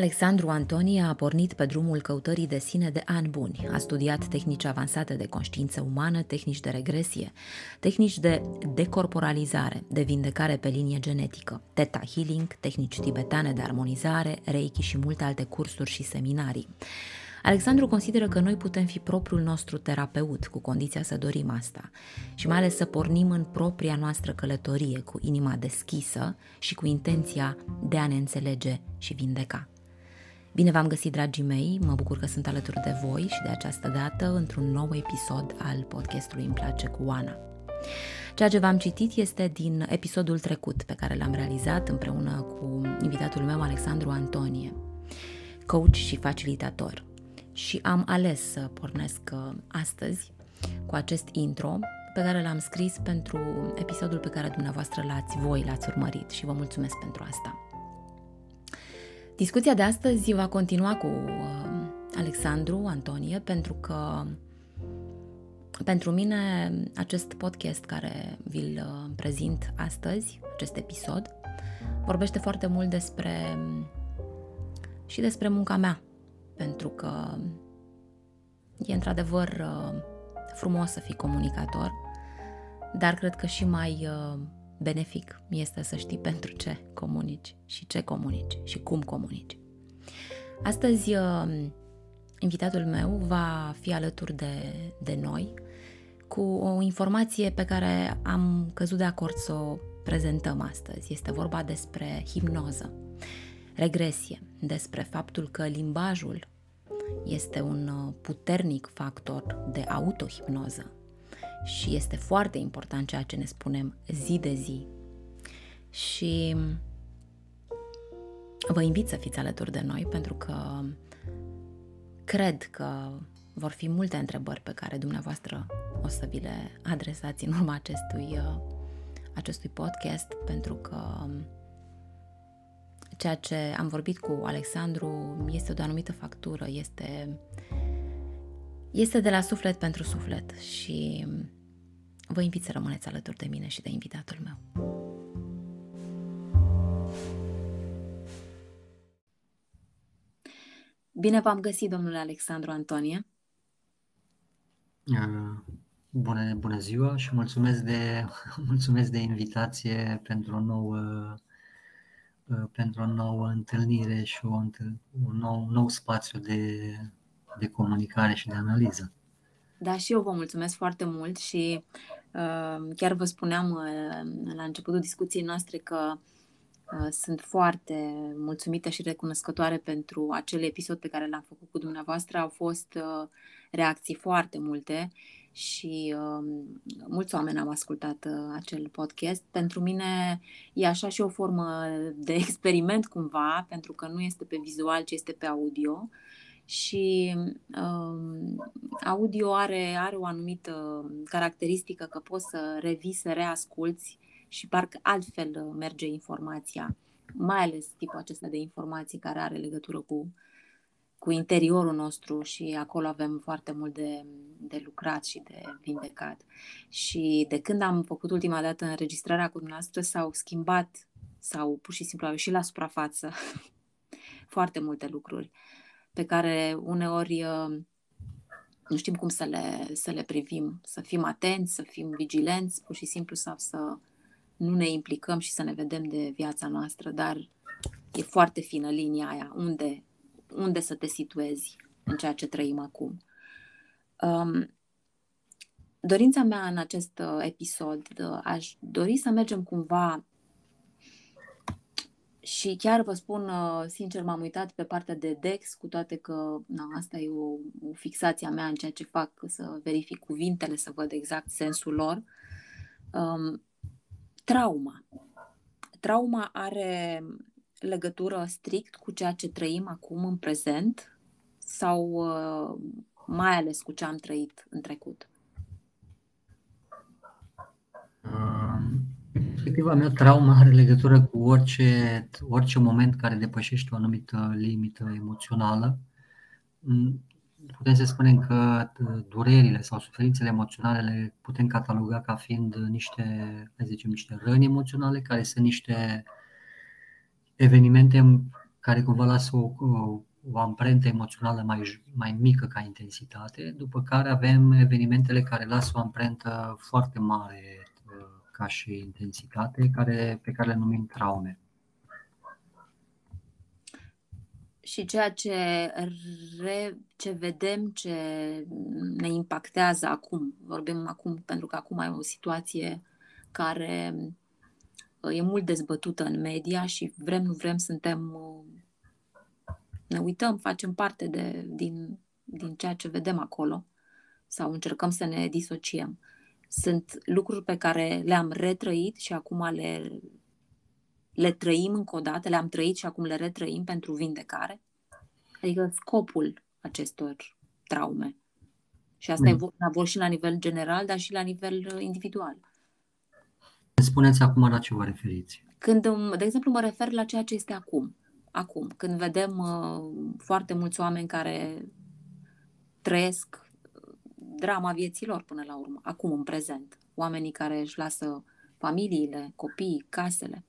Alexandru Antonie a pornit pe drumul căutării de sine de ani buni. A studiat tehnici avansate de conștiință umană, tehnici de regresie, tehnici de decorporalizare, de vindecare pe linie genetică, Theta Healing, tehnici tibetane de armonizare, Reiki și multe alte cursuri și seminarii. Alexandru consideră că noi putem fi propriul nostru terapeut, cu condiția să dorim asta, și mai ales să pornim în propria noastră călătorie, cu inima deschisă și cu intenția de a ne înțelege și vindeca. Bine v-am găsit, dragii mei, mă bucur că sunt alături de voi și de această dată într-un nou episod al podcastului Îmi place cu Oana. Ceea ce v-am citit este din episodul trecut pe care l-am realizat împreună cu invitatul meu Alexandru Antonie, coach și facilitator. Și am ales să pornesc uh, astăzi cu acest intro pe care l-am scris pentru episodul pe care dumneavoastră l-ați voi, l-ați urmărit și vă mulțumesc pentru asta. Discuția de astăzi va continua cu uh, Alexandru Antonie pentru că pentru mine acest podcast care vi-l uh, prezint astăzi, acest episod, vorbește foarte mult despre și despre munca mea, pentru că e într-adevăr uh, frumos să fii comunicator, dar cred că și mai benefic este să știi pentru ce comunici și ce comunici și cum comunici. Astăzi, uh, invitatul meu va fi alături de, de noi cu o informație pe care am căzut de acord să o prezentăm astăzi. Este vorba despre hipnoză, regresie, despre faptul că limbajul este un uh, puternic factor de autohipnoză și este foarte important ceea ce ne spunem zi de zi. Și vă invit să fiți alături de noi pentru că cred că vor fi multe întrebări pe care dumneavoastră o să vi le adresați în urma acestui, acestui podcast pentru că ceea ce am vorbit cu Alexandru este de o anumită factură, este este de la suflet pentru suflet și vă invit să rămâneți alături de mine și de invitatul meu. Bine v-am găsit, domnule Alexandru Antonie. Bună, bună ziua și mulțumesc de, mulțumesc de invitație pentru o nouă, pentru o nouă întâlnire și o, un nou, un nou spațiu de, de comunicare și de analiză. Da, și eu vă mulțumesc foarte mult și uh, chiar vă spuneam uh, la începutul discuției noastre că uh, sunt foarte mulțumită și recunoscătoare pentru acel episod pe care l-am făcut cu dumneavoastră. Au fost uh, reacții foarte multe și uh, mulți oameni au ascultat uh, acel podcast. Pentru mine e așa și o formă de experiment cumva, pentru că nu este pe vizual, ci este pe audio. Uh, și um, audio are, are o anumită caracteristică că poți să revii, să reasculți și parcă altfel merge informația, mai ales tipul acesta de informații care are legătură cu, cu interiorul nostru și acolo avem foarte mult de, de lucrat și de vindecat. Și de când am făcut ultima dată înregistrarea cu dumneavoastră s-au schimbat sau pur și simplu au ieșit la suprafață foarte multe lucruri pe care uneori uh, nu știm cum să le, să le privim, să fim atenți, să fim vigilenți, pur și simplu sau să nu ne implicăm și să ne vedem de viața noastră, dar e foarte fină linia aia, unde, unde să te situezi în ceea ce trăim acum. Um, dorința mea în acest uh, episod, uh, aș dori să mergem cumva și chiar vă spun, uh, sincer, m-am uitat pe partea de DEX, cu toate că na, asta e o, o fixație a mea în ceea ce fac, să verific cuvintele, să văd exact sensul lor. Um, trauma. Trauma are legătură strict cu ceea ce trăim acum în prezent sau uh, mai ales cu ce am trăit în trecut? Perspectiva mea, trauma are legătură cu orice, orice moment care depășește o anumită limită emoțională. Mm, putem să spunem că durerile sau suferințele emoționale le putem cataloga ca fiind niște, hai zicem, niște răni emoționale, care sunt niște evenimente care cumva lasă o, o, o amprentă emoțională mai, mai mică ca intensitate, după care avem evenimentele care lasă o amprentă foarte mare ca și intensitate, care, pe care le numim traume. Și ceea ce, re, ce vedem, ce ne impactează acum, vorbim acum pentru că acum ai o situație care uh, e mult dezbătută în media și vrem, nu vrem, suntem, uh, ne uităm, facem parte de, din, din ceea ce vedem acolo sau încercăm să ne disociem. Sunt lucruri pe care le-am retrăit și acum le, le trăim încă o dată, le-am trăit și acum le retrăim pentru vindecare. Adică scopul acestor traume. Și asta mm. e și la nivel general, dar și la nivel uh, individual. Spuneți acum la ce vă referiți? Când, de exemplu, mă refer la ceea ce este acum. Acum, când vedem uh, foarte mulți oameni care trăiesc drama vieților până la urmă, acum, în prezent. Oamenii care își lasă familiile, copiii, casele.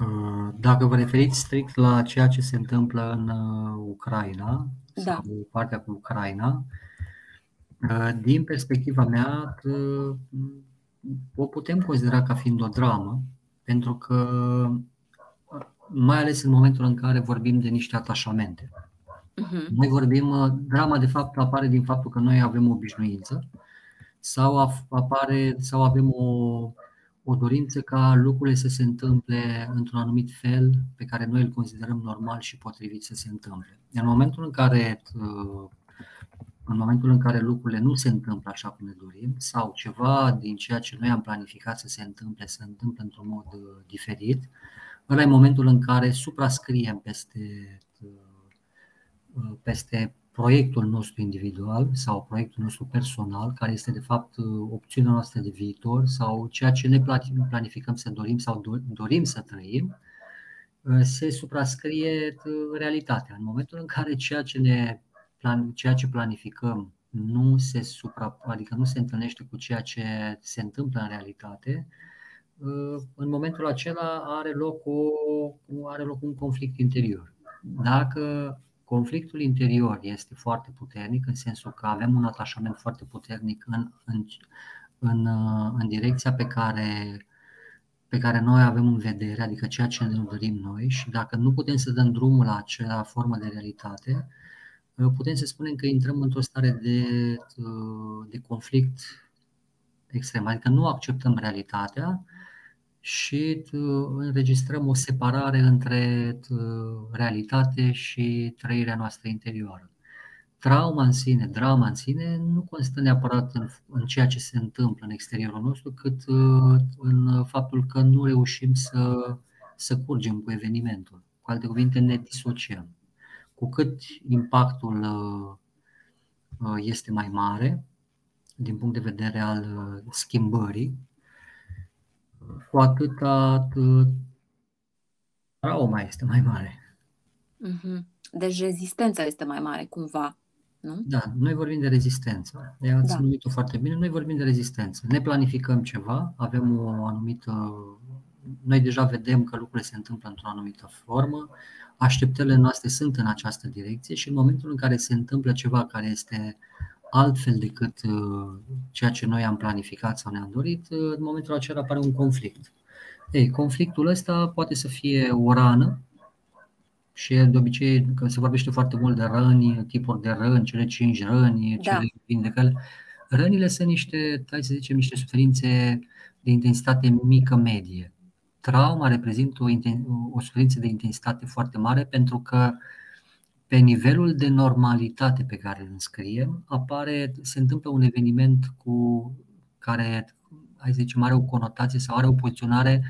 Uh, dacă vă referiți strict la ceea ce se întâmplă în uh, Ucraina, da. sau partea cu Ucraina, uh, din perspectiva mea, o putem considera ca fiind o dramă, pentru că, mai ales în momentul în care vorbim de niște atașamente. Uh-huh. Noi vorbim, uh, drama de fapt apare din faptul că noi avem o obișnuință sau apare sau avem o, o dorință ca lucrurile să se întâmple într-un anumit fel pe care noi îl considerăm normal și potrivit să se întâmple. În momentul în care uh, în momentul în care lucrurile nu se întâmplă așa cum ne dorim sau ceva din ceea ce noi am planificat să se întâmple se întâmplă într-un mod uh, diferit, ăla e momentul în care suprascriem peste peste proiectul nostru individual sau proiectul nostru personal, care este de fapt opțiunea noastră de viitor sau ceea ce ne planificăm să dorim sau dorim să trăim, se suprascrie realitatea. În momentul în care ceea ce, ne, ceea ce planificăm nu se supra, adică nu se întâlnește cu ceea ce se întâmplă în realitate, în momentul acela are loc, o, are loc un conflict interior. Dacă conflictul interior este foarte puternic, în sensul că avem un atașament foarte puternic în, în, în, în direcția pe care, pe care noi avem în vedere, adică ceea ce ne dorim noi. Și dacă nu putem să dăm drumul la acea formă de realitate, putem să spunem că intrăm într-o stare de, de conflict extrem, adică nu acceptăm realitatea, și înregistrăm o separare între realitate și trăirea noastră interioară. Trauma în sine, drama în sine, nu constă neapărat în, în ceea ce se întâmplă în exteriorul nostru, cât în faptul că nu reușim să, să curgem cu evenimentul. Cu alte cuvinte, ne disociem. Cu cât impactul este mai mare, din punct de vedere al schimbării, cu atâta trauma este mai mare. Mm-hmm. Deci rezistența este mai mare, cumva, nu? Da, noi vorbim de rezistență. Ați da. numit-o foarte bine. Noi vorbim de rezistență. Ne planificăm ceva, avem o anumită. Noi deja vedem că lucrurile se întâmplă într-o anumită formă, așteptările noastre sunt în această direcție și în momentul în care se întâmplă ceva care este altfel decât uh, ceea ce noi am planificat sau ne-am dorit, uh, în momentul acela apare un conflict. Ei, conflictul ăsta poate să fie o rană și de obicei că se vorbește foarte mult de răni, tipuri de răni, cele cinci răni, da. cele vindecări. Rănile sunt niște, hai să zicem, niște suferințe de intensitate mică medie. Trauma reprezintă o, o suferință de intensitate foarte mare pentru că uh, pe nivelul de normalitate pe care îl înscriem, apare, se întâmplă un eveniment cu care hai să zicem, are o conotație sau are o poziționare,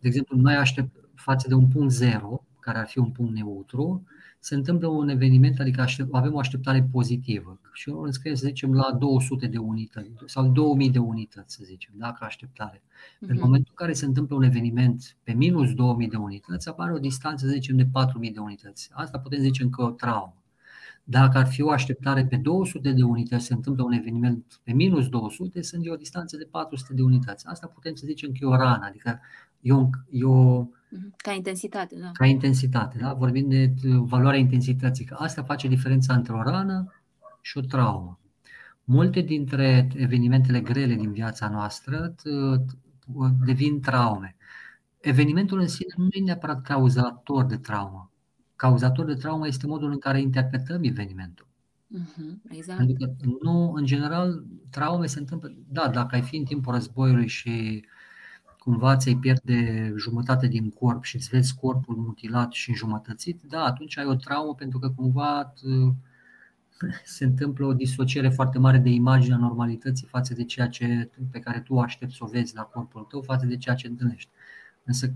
de exemplu, noi aștept față de un punct zero, care ar fi un punct neutru, se întâmplă un eveniment, adică aștept, avem o așteptare pozitivă și îl înscrie, să zicem, la 200 de unități sau 2000 de unități, să zicem, dacă așteptare. Uh-huh. În mhm. momentul în care se întâmplă un eveniment pe minus 2000 de unități, apare o distanță, să zicem, de 4000 de unități. Asta putem zice încă o traumă. Dacă ar fi o așteptare pe 200 de unități, se întâmplă un eveniment pe minus 200, sunt de o distanță de 400 de unități. Asta putem să zicem că e o rană, adică e o, e o mhm. Ca intensitate, da. Ca intensitate, da? Vorbim de valoarea intensității. Că asta face diferența între o rană și o traumă. Multe dintre evenimentele grele din viața noastră devin traume. Evenimentul în sine nu e neapărat cauzator de traumă cauzator de traumă este modul în care interpretăm evenimentul. Uh-huh, exact. Pentru că nu, în general, traume se întâmplă, da, dacă ai fi în timpul războiului și cumva ți-ai pierde jumătate din corp și îți vezi corpul mutilat și înjumătățit, da, atunci ai o traumă pentru că cumva se întâmplă o disociere foarte mare de imaginea normalității față de ceea ce, pe care tu aștepți să o vezi la corpul tău, față de ceea ce întâlnești. Însă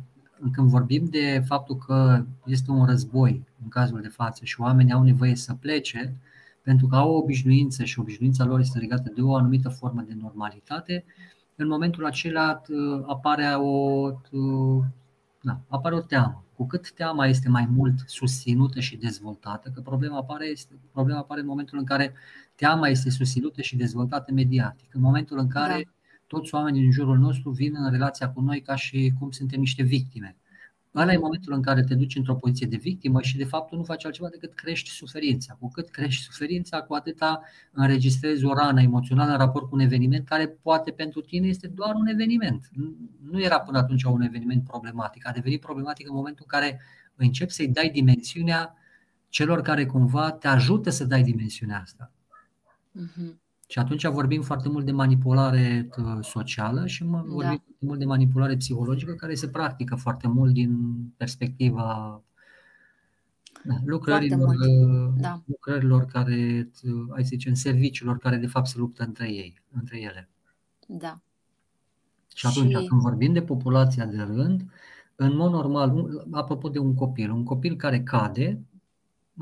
când vorbim de faptul că este un război în cazul de față și oamenii au nevoie să plece, pentru că au o obișnuință și obișnuința lor este legată de o anumită formă de normalitate, în momentul acela uh, apare o, uh, da, apare o teamă. Cu cât teama este mai mult susținută și dezvoltată, că problema apare, este, problema apare în momentul în care teama este susținută și dezvoltată mediatic, în momentul în care da toți oamenii din jurul nostru vin în relația cu noi ca și cum suntem niște victime. Ăla e momentul în care te duci într-o poziție de victimă și de fapt nu faci altceva decât crești suferința. Cu cât crești suferința, cu atâta înregistrezi o rană emoțională în raport cu un eveniment care poate pentru tine este doar un eveniment. Nu era până atunci un eveniment problematic. A devenit problematic în momentul în care începi să-i dai dimensiunea celor care cumva te ajută să dai dimensiunea asta. Uh-huh. Și atunci vorbim foarte mult de manipulare uh, socială și da. vorbim da. foarte mult de manipulare psihologică, care se practică foarte mult din perspectiva da, lucrărilor, uh, da. lucrărilor care, uh, hai să zicem, serviciilor care de fapt se luptă între ei, între ele. Da. Și atunci, și... când vorbim de populația de rând, în mod normal, apropo de un copil, un copil care cade,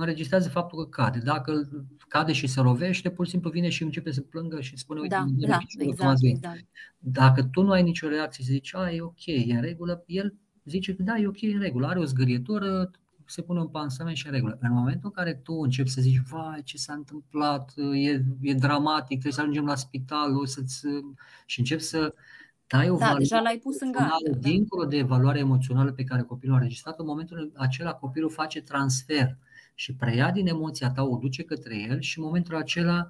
înregistrează faptul că cade. Dacă cade și se lovește, pur și simplu vine și începe să plângă și spune, uite, da, da, exact, exact. Dacă tu nu ai nicio reacție și zici, a, e ok, e în regulă, el zice că da, e ok, e în regulă, are o zgârietură, se pune un pansament și în regulă. În momentul în care tu începi să zici, vai, ce s-a întâmplat, e, e dramatic, trebuie să ajungem la spital, o să-ți... și începi să dai o da, valoare deja l-ai pus în gardă, da. dincolo de valoarea emoțională pe care copilul a registrat, în momentul acela copilul face transfer și preia din emoția ta, o duce către el și în momentul acela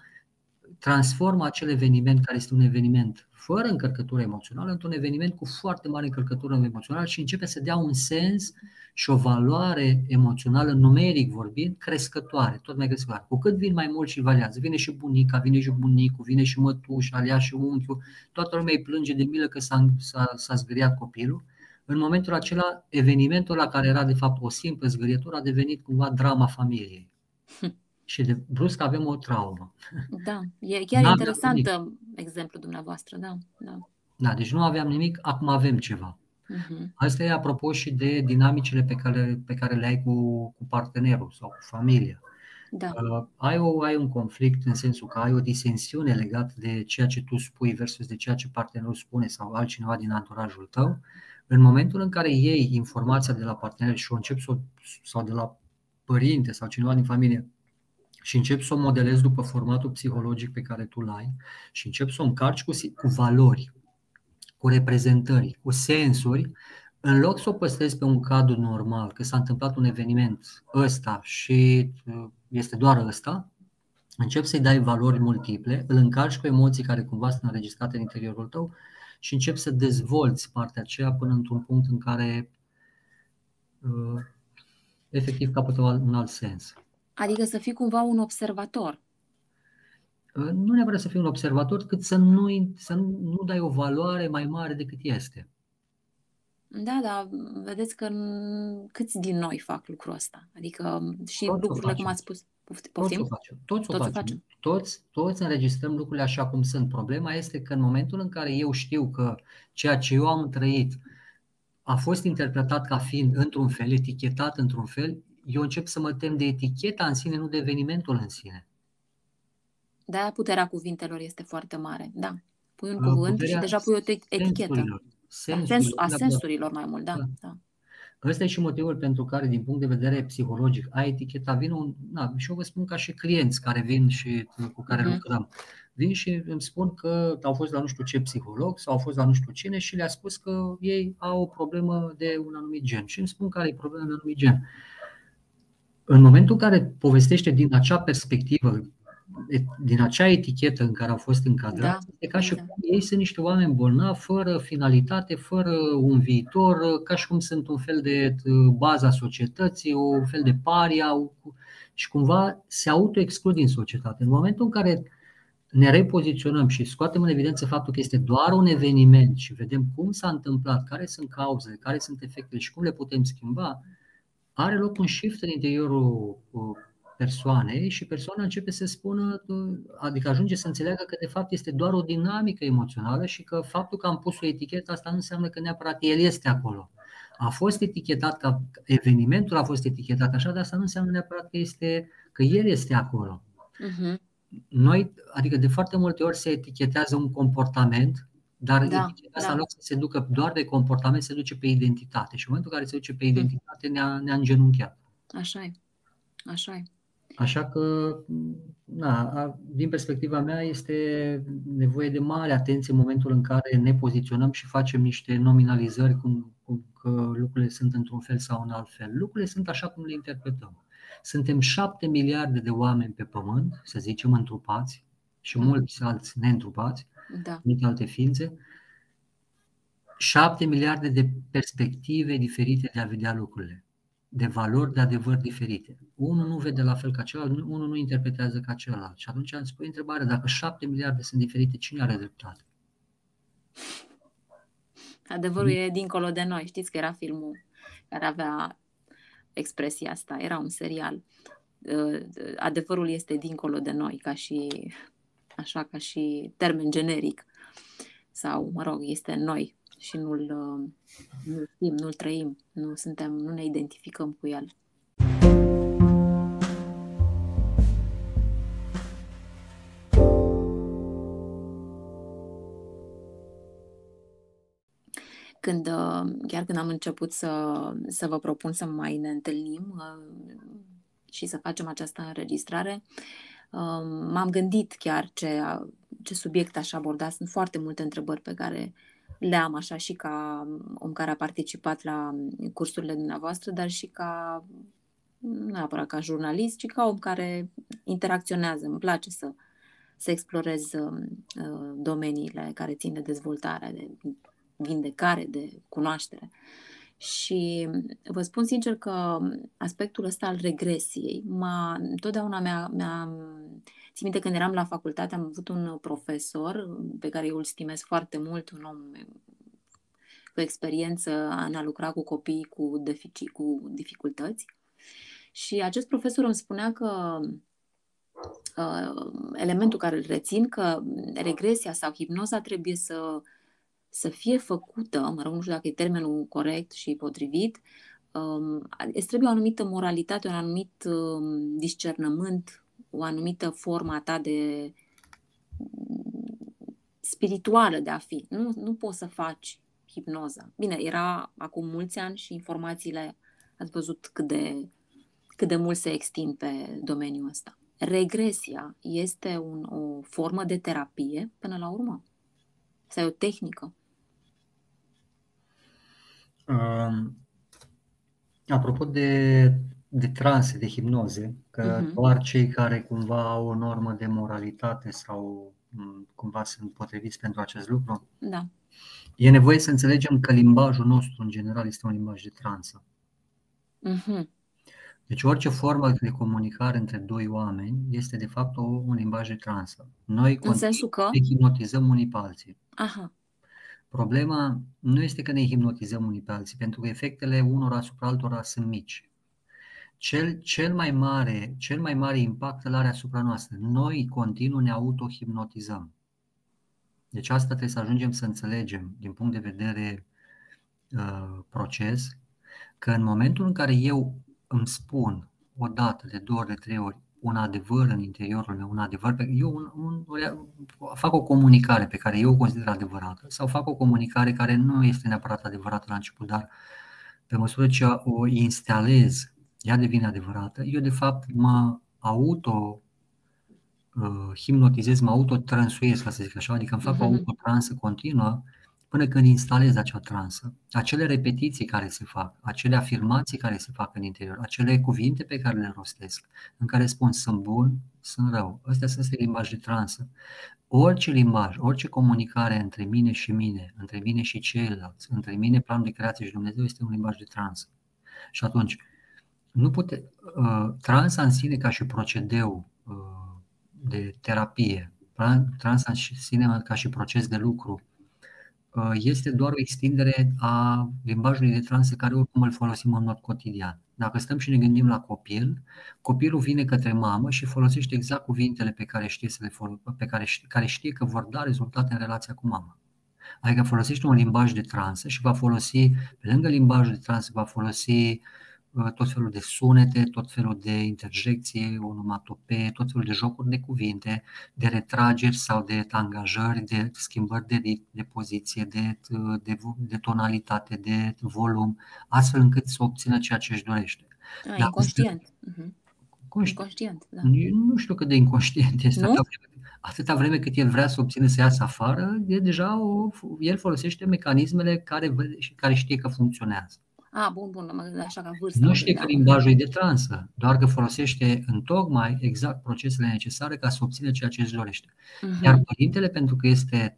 transformă acel eveniment care este un eveniment fără încărcătură emoțională într-un eveniment cu foarte mare încărcătură emoțională și începe să dea un sens și o valoare emoțională, numeric vorbind, crescătoare, tot mai crescătoare. Cu cât vin mai mult și valează, vine și bunica, vine și bunicul, vine și mătușa, alea și unchiul, toată lumea îi plânge de milă că s-a, s-a, s-a zgâriat copilul în momentul acela, evenimentul la care era de fapt o simplă zgârietură a devenit cumva drama familiei. Și de brusc avem o traumă. Da, e chiar N-aveam interesant nimic. exemplu dumneavoastră, da, da. Da, deci nu aveam nimic, acum avem ceva. Uh-huh. Asta e apropo și de dinamicile pe care, pe care le ai cu, cu partenerul sau cu familia. Da. Uh, ai, o, ai un conflict în sensul că ai o disensiune legată de ceea ce tu spui versus de ceea ce partenerul spune sau altcineva din anturajul tău. În momentul în care iei informația de la partener și o începi să o, sau de la părinte sau cineva din familie și începi să o modelezi după formatul psihologic pe care tu l-ai și începi să o încarci cu, cu valori, cu reprezentări, cu sensuri, în loc să o păstrezi pe un cadru normal, că s-a întâmplat un eveniment ăsta și uh, este doar ăsta, începi să-i dai valori multiple, îl încarci cu emoții care cumva sunt înregistrate în interiorul tău și începi să dezvolți partea aceea până într-un punct în care uh, efectiv capătă un alt sens. Adică să fii cumva un observator. Uh, nu neapărat să fii un observator, cât să nu, să nu dai o valoare mai mare decât este. Da, da, vedeți că câți din noi fac lucrul ăsta? Adică și Toți lucrurile, cum ați spus, Poftim? Toți o facem. Toți o Toți o facem. facem. Toți, toți înregistrăm lucrurile așa cum sunt. Problema este că în momentul în care eu știu că ceea ce eu am trăit a fost interpretat ca fiind într-un fel, etichetat într-un fel, eu încep să mă tem de eticheta în sine, nu de evenimentul în sine. De-aia puterea cuvintelor este foarte mare. Da. Pui un Uh, cuvânt puterea și deja pui o te- etichetă. Sensurilor. Da, Sensurilor. sens, a Da, da. sensurilor mai mult, da. Da. da. Ăsta e și motivul pentru care, din punct de vedere psihologic, a eticheta vin un, na, și eu vă spun ca și clienți care vin și cu care Mhm. lucrăm. Vin și îmi spun că au fost la nu știu ce psiholog sau au fost la nu știu cine și le-a spus că ei au o problemă de un anumit gen. Și îmi spun care e problema de un anumit gen. În momentul în care povestește din acea perspectivă, e- din acea etichetă în care au fost încadrați, Da, e ca și da. cum ei sunt niște oameni bolnavi, fără finalitate, fără un viitor, ca și cum sunt un fel de uh, baza societății, un fel de paria o- și cumva se autoexclud din societate. În momentul în care ne repoziționăm și scoatem în evidență faptul că este doar un eveniment și vedem cum s-a întâmplat, care sunt cauzele, care sunt efectele și cum le putem schimba, are loc un shift în interiorul uh, persoanei și persoana începe să spună, uh, adică ajunge să înțeleagă că de fapt este doar o dinamică emoțională și că faptul că am pus o etichetă, asta nu înseamnă că neapărat el este acolo. A fost etichetat ca evenimentul a fost etichetat așa, dar asta nu înseamnă neapărat că, este, că el este acolo. Mhm. Noi, adică de foarte multe ori se etichetează un comportament, dar Da, eticheta asta da. în loc să se ducă doar de comportament, se duce pe identitate. Și în momentul în care se duce pe identitate, ne-a, ne-a îngenunchiat. Așa e. Așa e. Așa că, na, a- din perspectiva mea, este nevoie de mare atenție în momentul în care ne poziționăm și facem niște nominalizări cum, cum că lucrurile sunt într-un fel sau în alt fel. Lucrurile sunt așa cum le interpretăm. Suntem șapte miliarde de oameni pe pământ, să zicem, întrupați și Mm. mulți alți neîntrupați, Da. multe alte ființe. Șapte miliarde de perspective diferite de a vedea lucrurile, de valori de adevăr diferite. Unul nu vede la fel ca celălalt, unul nu interpretează ca celălalt. Și atunci îmi spui întrebarea, dacă șapte miliarde sunt diferite, cine are dreptate? Adevărul e dincolo de noi. Știți că era filmul care avea expresia asta. Era un serial. Uh, Adevărul este dincolo de noi, ca și așa ca și termen generic. Sau, mă rog, este în noi și nu-l, uh, nu-l știm, nu-l trăim, nu suntem, nu ne identificăm cu el. când, uh, chiar când am început să, să vă propun să mai ne întâlnim uh, și să facem această înregistrare, uh, m-am gândit chiar ce, ce subiect aș aborda. Sunt foarte multe întrebări pe care le am așa și ca om care a participat la cursurile dumneavoastră, dar și ca, nu neapărat ca jurnalist, ci ca om care interacționează. Îmi place să, să explorez uh, domeniile care țin de dezvoltare, de vindecare, de cunoaștere. Și vă spun sincer că aspectul ăsta al regresiei m-a, întotdeauna mi-a, mi-a țin minte când eram la facultate am avut un profesor pe care eu îl stimez foarte mult, un om cu experiență în a lucra cu copii cu, defici, cu dificultăți. Și acest profesor îmi spunea că uh, elementul care îl rețin că regresia sau hipnoza trebuie să să fie făcută, mă rog, nu știu dacă e termenul corect și potrivit, um, îți trebuie o anumită moralitate, un anumit um, discernământ, o anumită formă a ta de spirituală de a fi. Nu, nu poți să faci hipnoză. Bine, era acum mulți ani și informațiile, ați văzut cât de, cât de mult se extind pe domeniul ăsta. Regresia este un, o formă de terapie până la urmă. Sau e o tehnică. Um, apropo de, de transe, de hipnoze, că uh-huh. doar cei care cumva au o normă de moralitate sau cumva sunt potriviți pentru acest lucru, da. e nevoie să înțelegem că limbajul nostru în general este un limbaj de transă. Uh-huh. Deci orice formă de comunicare între doi oameni este de fapt o, un limbaj de transă. Noi în sensul că ne hipnotizăm unii pe alții. Aha. Problema nu este că ne hipnotizăm unii pe alții, pentru că efectele unor asupra altora sunt mici. Cel, cel, mai mare, cel mai mare impact îl are asupra noastră. Noi continuu ne autohipnotizăm. Deci asta trebuie să ajungem să înțelegem din punct de vedere uh, proces, că în momentul în care eu îmi spun o dată, de două ori, de trei ori, un adevăr în interiorul meu, un adevăr pe eu un, un, fac o comunicare pe care eu o consider adevărată sau fac o comunicare care nu este neapărat adevărată la început, dar pe măsură ce o instalez, ea devine adevărată, eu de fapt mă auto uh, hipnotizez, mă autotransuiesc, ca să zic așa, adică îmi fac uh-huh. o mhm. autotransă continuă până când instalez acea transă. Acele repetiții care se fac, acele afirmații care se fac în interior, acele cuvinte pe care le rostesc, în care spun sunt bun, sunt rău. Astea sunt limbaj de transă. Orice limbaj, orice comunicare între mine și mine, între mine și ceilalți, între mine, planul de creație și Dumnezeu este un limbaj de transă. Și atunci, nu pute, uh, transa în sine ca și procedeu uh, de terapie, transa în sine ca și proces de lucru, Uh, este doar o extindere a limbajului de transă care oricum îl folosim în mod cotidian. Dacă stăm și ne gândim la copil, copilul vine către mamă și folosește exact cuvintele pe care știe, să le fol- pe care, care știe că vor da rezultate în relația cu mama. Adică folosește un limbaj de transă și va folosi, pe lângă limbajul de transă, va folosi Uh, tot felul de sunete, tot felul de interjecție, onomatopee, tot felul de jocuri de cuvinte, de retrageri sau de angajări, de schimbări de ritm, de poziție, de, de, de tonalitate, de volum, astfel încât să obțină ceea ce își dorește. A, ah, inconștient. Uh-huh. Inconștient, da. Nu știu cât de inconștient este atâta vreme, atâta vreme cât el vrea să obțină să iasă afară, e deja o, el folosește mecanismele care, care știe că funcționează. A, bun, bun, mă așa ca vârstă. Nu știe că limbajul e de transă, doar că folosește în tocmai exact procesele necesare ca să obțină ceea ce își dorește. Uh-huh. Iar părintele, pentru că este,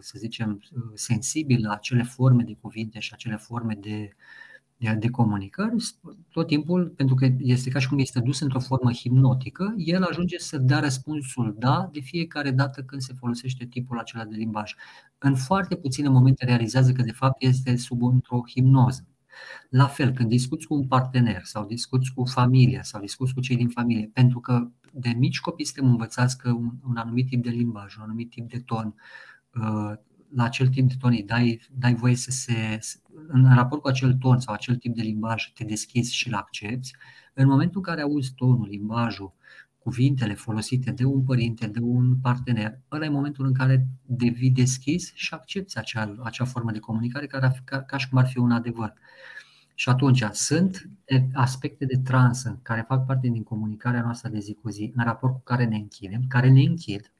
să zicem, sensibil la acele forme de cuvinte și acele forme de, de, de comunicări, tot timpul, pentru că este ca și cum este dus într-o formă hipnotică, el ajunge să dea răspunsul da de fiecare dată când se folosește tipul acela de limbaj. În foarte puține momente realizează că de fapt este sub într-o hipnoză. La fel, când discuți cu un partener sau discuți cu familia sau discuți cu cei din familie, pentru că de mici copii suntem învățați că un, un anumit tip de limbaj, un anumit tip de ton, uh, la acel tip de ton îi dai, dai voie să se, în raport cu acel ton sau acel tip de limbaj, te deschizi și îl accepti. În momentul în care auzi tonul, limbajul, cuvintele folosite de un părinte, de un partener, ăla e momentul în care devii deschis și accepti acea, acea formă de comunicare care, ca, ca și cum ar fi un adevăr. Și atunci sunt aspecte de transă care fac parte din comunicarea noastră de zi cu zi, în raport cu care ne închidem, care ne închid.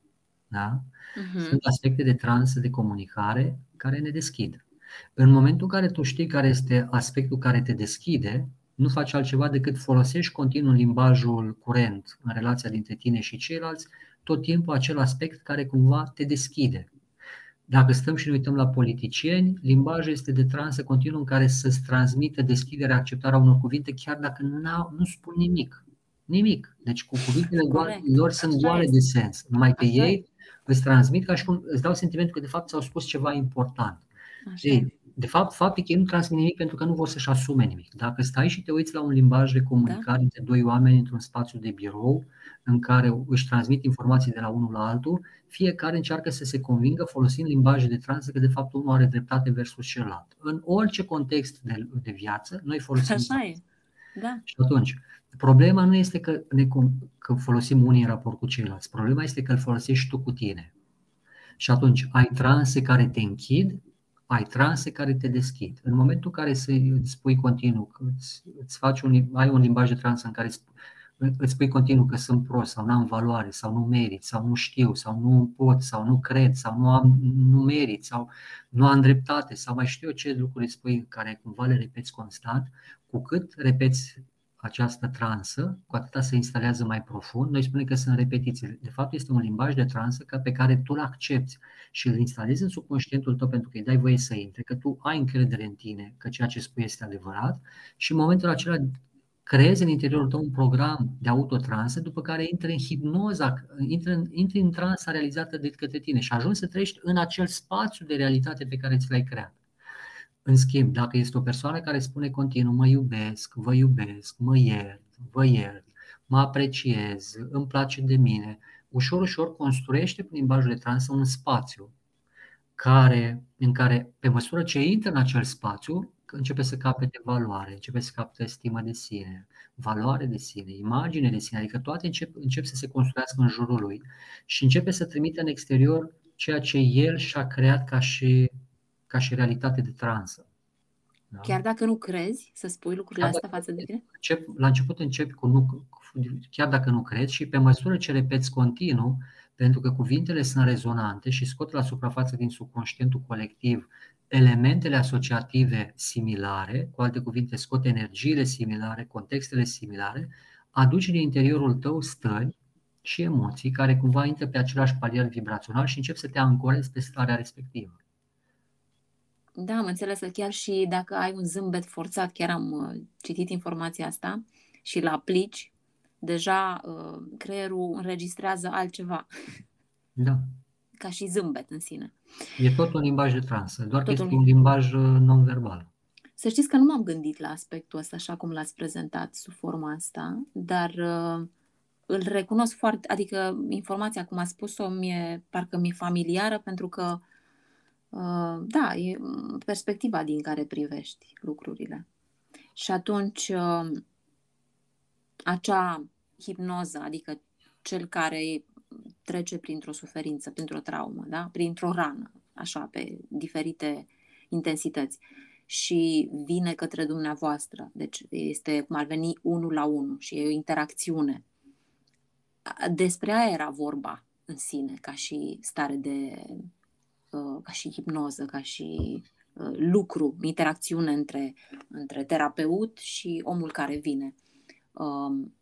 Da? Uh-huh. Sunt aspecte de transă de comunicare care ne deschid. În momentul în care tu știi care este aspectul care te deschide, nu faci altceva decât folosești continuu limbajul curent în relația dintre tine și ceilalți, tot timpul acel aspect care cumva te deschide. Dacă stăm și ne uităm la politicieni, limbajul este de transă continuu în care să-ți transmită deschiderea, acceptarea unor cuvinte, chiar dacă nu spun nimic. Nimic. Deci cu cuvintele lor sunt goale de sens. Numai că ei îți transmit ca și cum îți dau sentimentul că de fapt ți-au spus ceva important. Așa. Ei, de fapt, faptul că ei nu transmit nimic pentru că nu vor să-și asume nimic. Dacă stai și te uiți la un limbaj de comunicare da? între doi oameni într-un spațiu de birou în care își transmit informații de la unul la altul, fiecare încearcă să se convingă folosind limbaje de transă că de fapt unul are dreptate versus celălalt. În orice context de, de viață, noi folosim. Așa e. Da. Și atunci, problema nu este că, ne, că folosim unii în raport cu ceilalți. Problema este că îl folosești tu cu tine. Și atunci ai transe care te închid ai transe care te deschid. În momentul în care îți spui continuu, că îți, îți faci un, ai un limbaj de transă în care îți spui continuu că sunt prost sau nu am valoare sau nu merit sau nu știu sau nu pot sau nu cred sau nu, am, nu merit sau nu am dreptate sau mai știu eu ce lucruri spui care cumva le repeți constant, cu cât repeți această transă, cu atâta se instalează mai profund. Noi spunem că sunt repetiții. De fapt, este un limbaj de transă pe care tu îl accepti și îl instalezi în subconștientul tău pentru că îi dai voie să intre, că tu ai încredere în tine, că ceea ce spui este adevărat și în momentul acela creezi în interiorul tău un program de autotransă, după care intri în hipnoza, intri în, intri în transa realizată de către tine și ajungi să trăiești în acel spațiu de realitate pe care ți l-ai creat. În schimb, dacă este o persoană care spune continuu mă iubesc, vă iubesc, mă iert, vă iert, mă apreciez, îmi place de mine, ușor, ușor construiește prin limbajul de transă un spațiu care, în care, pe măsură ce intră în acel spațiu, începe să capete valoare, începe să capete stimă de sine, valoare de sine, imagine de sine, adică toate încep, încep să se construiască în jurul lui și începe să trimită în exterior ceea ce el și-a creat ca și, ca și realitate de transă. Da? Chiar dacă nu crezi să spui lucrurile astea față de tine? Încep, la început începi cu nu, chiar dacă nu crezi și pe măsură ce repeți continuu, pentru că cuvintele sunt rezonante și scot la suprafață din subconștientul colectiv elementele asociative similare, cu alte cuvinte scot energiile similare, contextele similare, aduci din interiorul tău stări și emoții care cumva intră pe același palier vibrațional și încep să te ancorezi pe starea respectivă. Da, am înțeles că chiar și dacă ai un zâmbet forțat, chiar am uh, citit informația asta și îl aplici, deja uh, creierul înregistrează altceva. Da. Ca și zâmbet în sine. E tot un limbaj de transă, doar tot că este un limbaj uh, non-verbal. Să știți că nu m-am gândit la aspectul ăsta așa cum l-ați prezentat sub forma asta, dar uh, îl recunosc foarte, adică informația, cum a spus-o, mie, parcă mi-e familiară pentru că, uh, da, e perspectiva din care privești lucrurile. Și atunci, uh, acea hipnoză, adică cel care trece printr-o suferință, printr-o traumă, da? printr-o rană, așa, pe diferite intensități și vine către dumneavoastră. Deci este cum ar veni unul la unul și e o interacțiune. Despre aia era vorba în sine, ca și stare de. Uh, ca și hipnoză, ca și uh, lucru, interacțiune între, între terapeut și omul care vine. Um,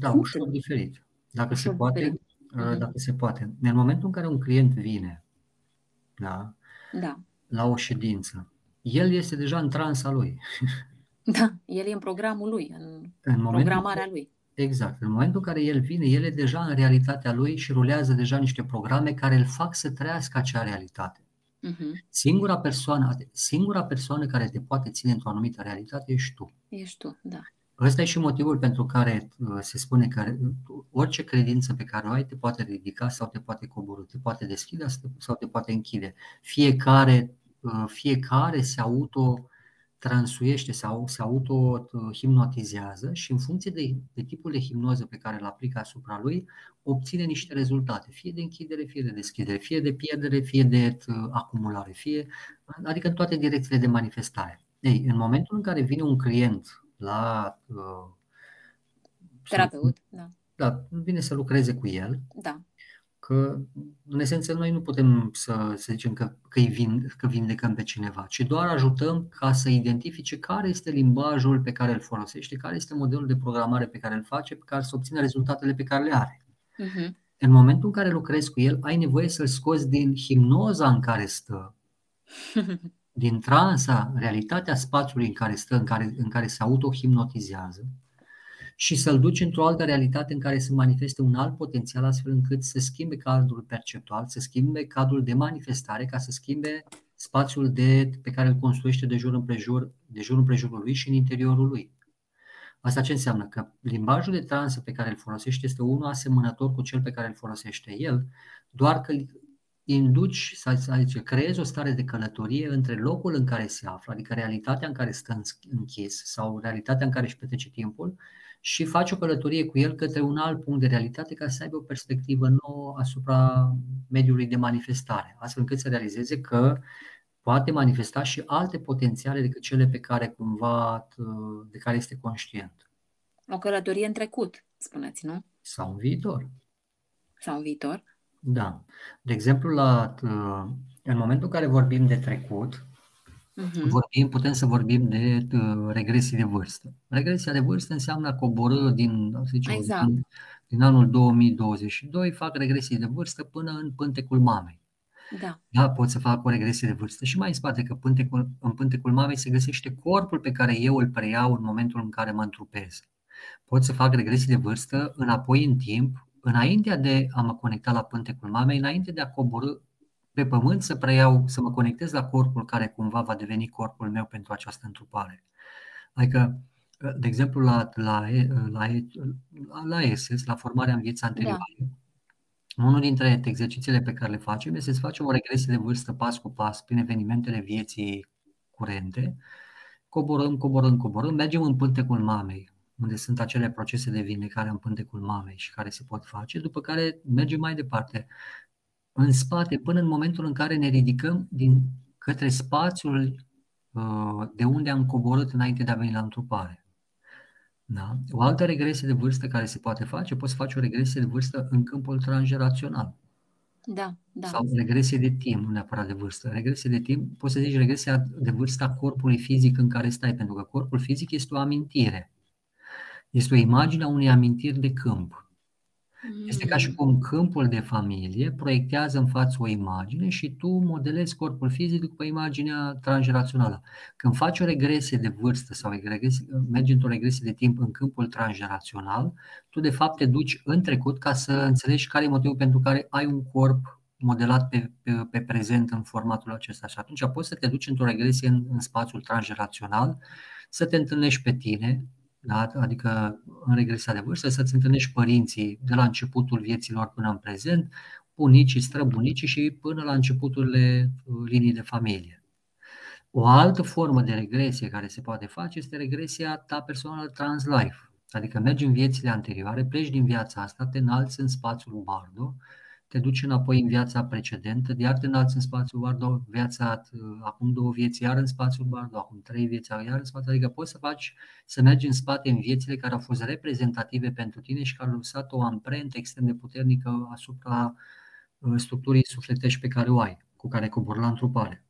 da, ușor diferit. Dacă se poate, diferit. Uh, dacă se poate. În momentul în care un client vine da, da. la o ședință, el este deja în transa lui. Da, el e în programul lui, în, în programarea lui. Exact. În momentul în care el vine, el e deja în realitatea lui și rulează deja niște programe care îl fac să trăiască acea realitate. Uh-huh. Singura, persoană, singura persoană care te poate ține într-o anumită realitate ești tu. Ești tu, da. Ăsta e și motivul pentru care uh, se spune că orice credință pe care o ai te poate ridica sau te poate coborâ, te poate deschide sau te poate închide. Fiecare, uh, fiecare se auto transuiește sau se auto-hipnotizează și în funcție de, de tipul de hipnoză pe care îl aplică asupra lui, obține niște rezultate, fie de închidere, fie de deschidere, fie de pierdere, fie de uh, acumulare, fie, adică în toate direcțiile de manifestare. Ei, în momentul în care vine un client la uh, terapeut, da. Da, vine să lucreze cu el. Da. Că, în esență, noi nu putem să, să zicem că, că, vin, că vindecăm pe cineva, ci doar ajutăm ca să identifice care este limbajul pe care îl folosește, care este modelul de programare pe care îl face, pe care să obțină rezultatele pe care le are. Uh-huh. În momentul în care lucrezi cu el, ai nevoie să-l scoți din hipnoza în care stă din transa, realitatea spațiului în care stă, în care, în care se autohipnotizează și să-l duci într-o altă realitate în care se manifeste un alt potențial astfel încât să schimbe cadrul perceptual, să schimbe cadrul de manifestare ca să schimbe spațiul de, pe care îl construiește de jur împrejur, de jur împrejurul lui și în interiorul lui. Asta ce înseamnă? Că limbajul de transă pe care îl folosește este unul asemănător cu cel pe care îl folosește el, doar că induci, să zice, creezi o stare de călătorie între locul în care se află, adică realitatea în care stă închis sau realitatea în care își petrece timpul și faci o călătorie cu el către un alt punct de realitate ca să aibă o perspectivă nouă asupra mediului de manifestare, astfel încât să realizeze că poate manifesta și alte potențiale decât cele pe care cumva de care este conștient. O călătorie în trecut, spuneți, nu? Sau în viitor. Sau în viitor. Da. De exemplu, la, în momentul în care vorbim de trecut, uh-huh. vorbim, putem să vorbim de regresii de vârstă. Regresia de vârstă înseamnă coborâ din, să zicem, exact. din, din anul 2022, fac regresii de vârstă până în pântecul mamei. Da. da, pot să fac o regresie de vârstă și mai în spate că pântecul, în pântecul mamei se găsește corpul pe care eu îl preiau în momentul în care mă întrupez. Pot să fac regresii de vârstă înapoi în timp, înainte de a mă conecta la pântecul mamei, înainte de a coborâ pe pământ să preiau, să mă conectez la corpul care cumva va deveni corpul meu pentru această întrupare. Adică, de exemplu, la, la, la, la ESES, la formarea în viața anterioară, da. unul dintre exercițiile pe care le facem este să facem o regresie de vârstă pas cu pas prin evenimentele vieții curente, coborâm, coborâm, coborâm, mergem în pântecul mamei, unde sunt acele procese de vindecare în pântecul mamei și care se pot face, după care mergem mai departe în spate până în momentul în care ne ridicăm din către spațiul uh, de unde am coborât înainte de a veni la întrupare. Da? O altă regresie de vârstă care se poate face, poți face o regresie de vârstă în câmpul transgenerațional. Da, da. Sau regresie de timp, nu neapărat de vârstă. Regresie de timp, poți să zici regresia de vârstă a corpului fizic în care stai, pentru că corpul fizic este o amintire. Este o imagine a unei amintiri de câmp. Este ca și mm. cum câmpul de familie proiectează în față o imagine și tu modelezi corpul fizic după imaginea transgenerațională. Când faci o regresie de vârstă sau regresie, mergi într-o regresie de timp în câmpul transgenerațional, tu de fapt te duci în trecut ca să înțelegi care e motivul pentru care ai un corp modelat pe, pe, pe prezent în formatul acesta. Și atunci poți să te duci într-o regresie în, în spațiul transgenerațional, să te întâlnești pe tine, da? adică în regresia de vârstă, să-ți întâlnești părinții de la începutul vieților până în prezent, bunicii, străbunicii și până la începuturile uh, linii de familie. O altă formă de regresie care se poate face este regresia ta personală trans-life, adică mergi în viețile anterioare, pleci din viața asta, te înalți în spațiul bardo te duci înapoi în viața precedentă, iar te înalți în spațiul Bardo, viața, acum două vieți, iar în spațiul Bardo, acum trei vieți, iar în spațiul, adică poți să faci, să mergi în spate în viețile care au fost reprezentative pentru tine și care au lăsat o amprentă extrem de puternică asupra uh, structurii sufletești pe care o ai, cu care cobor la întrupare.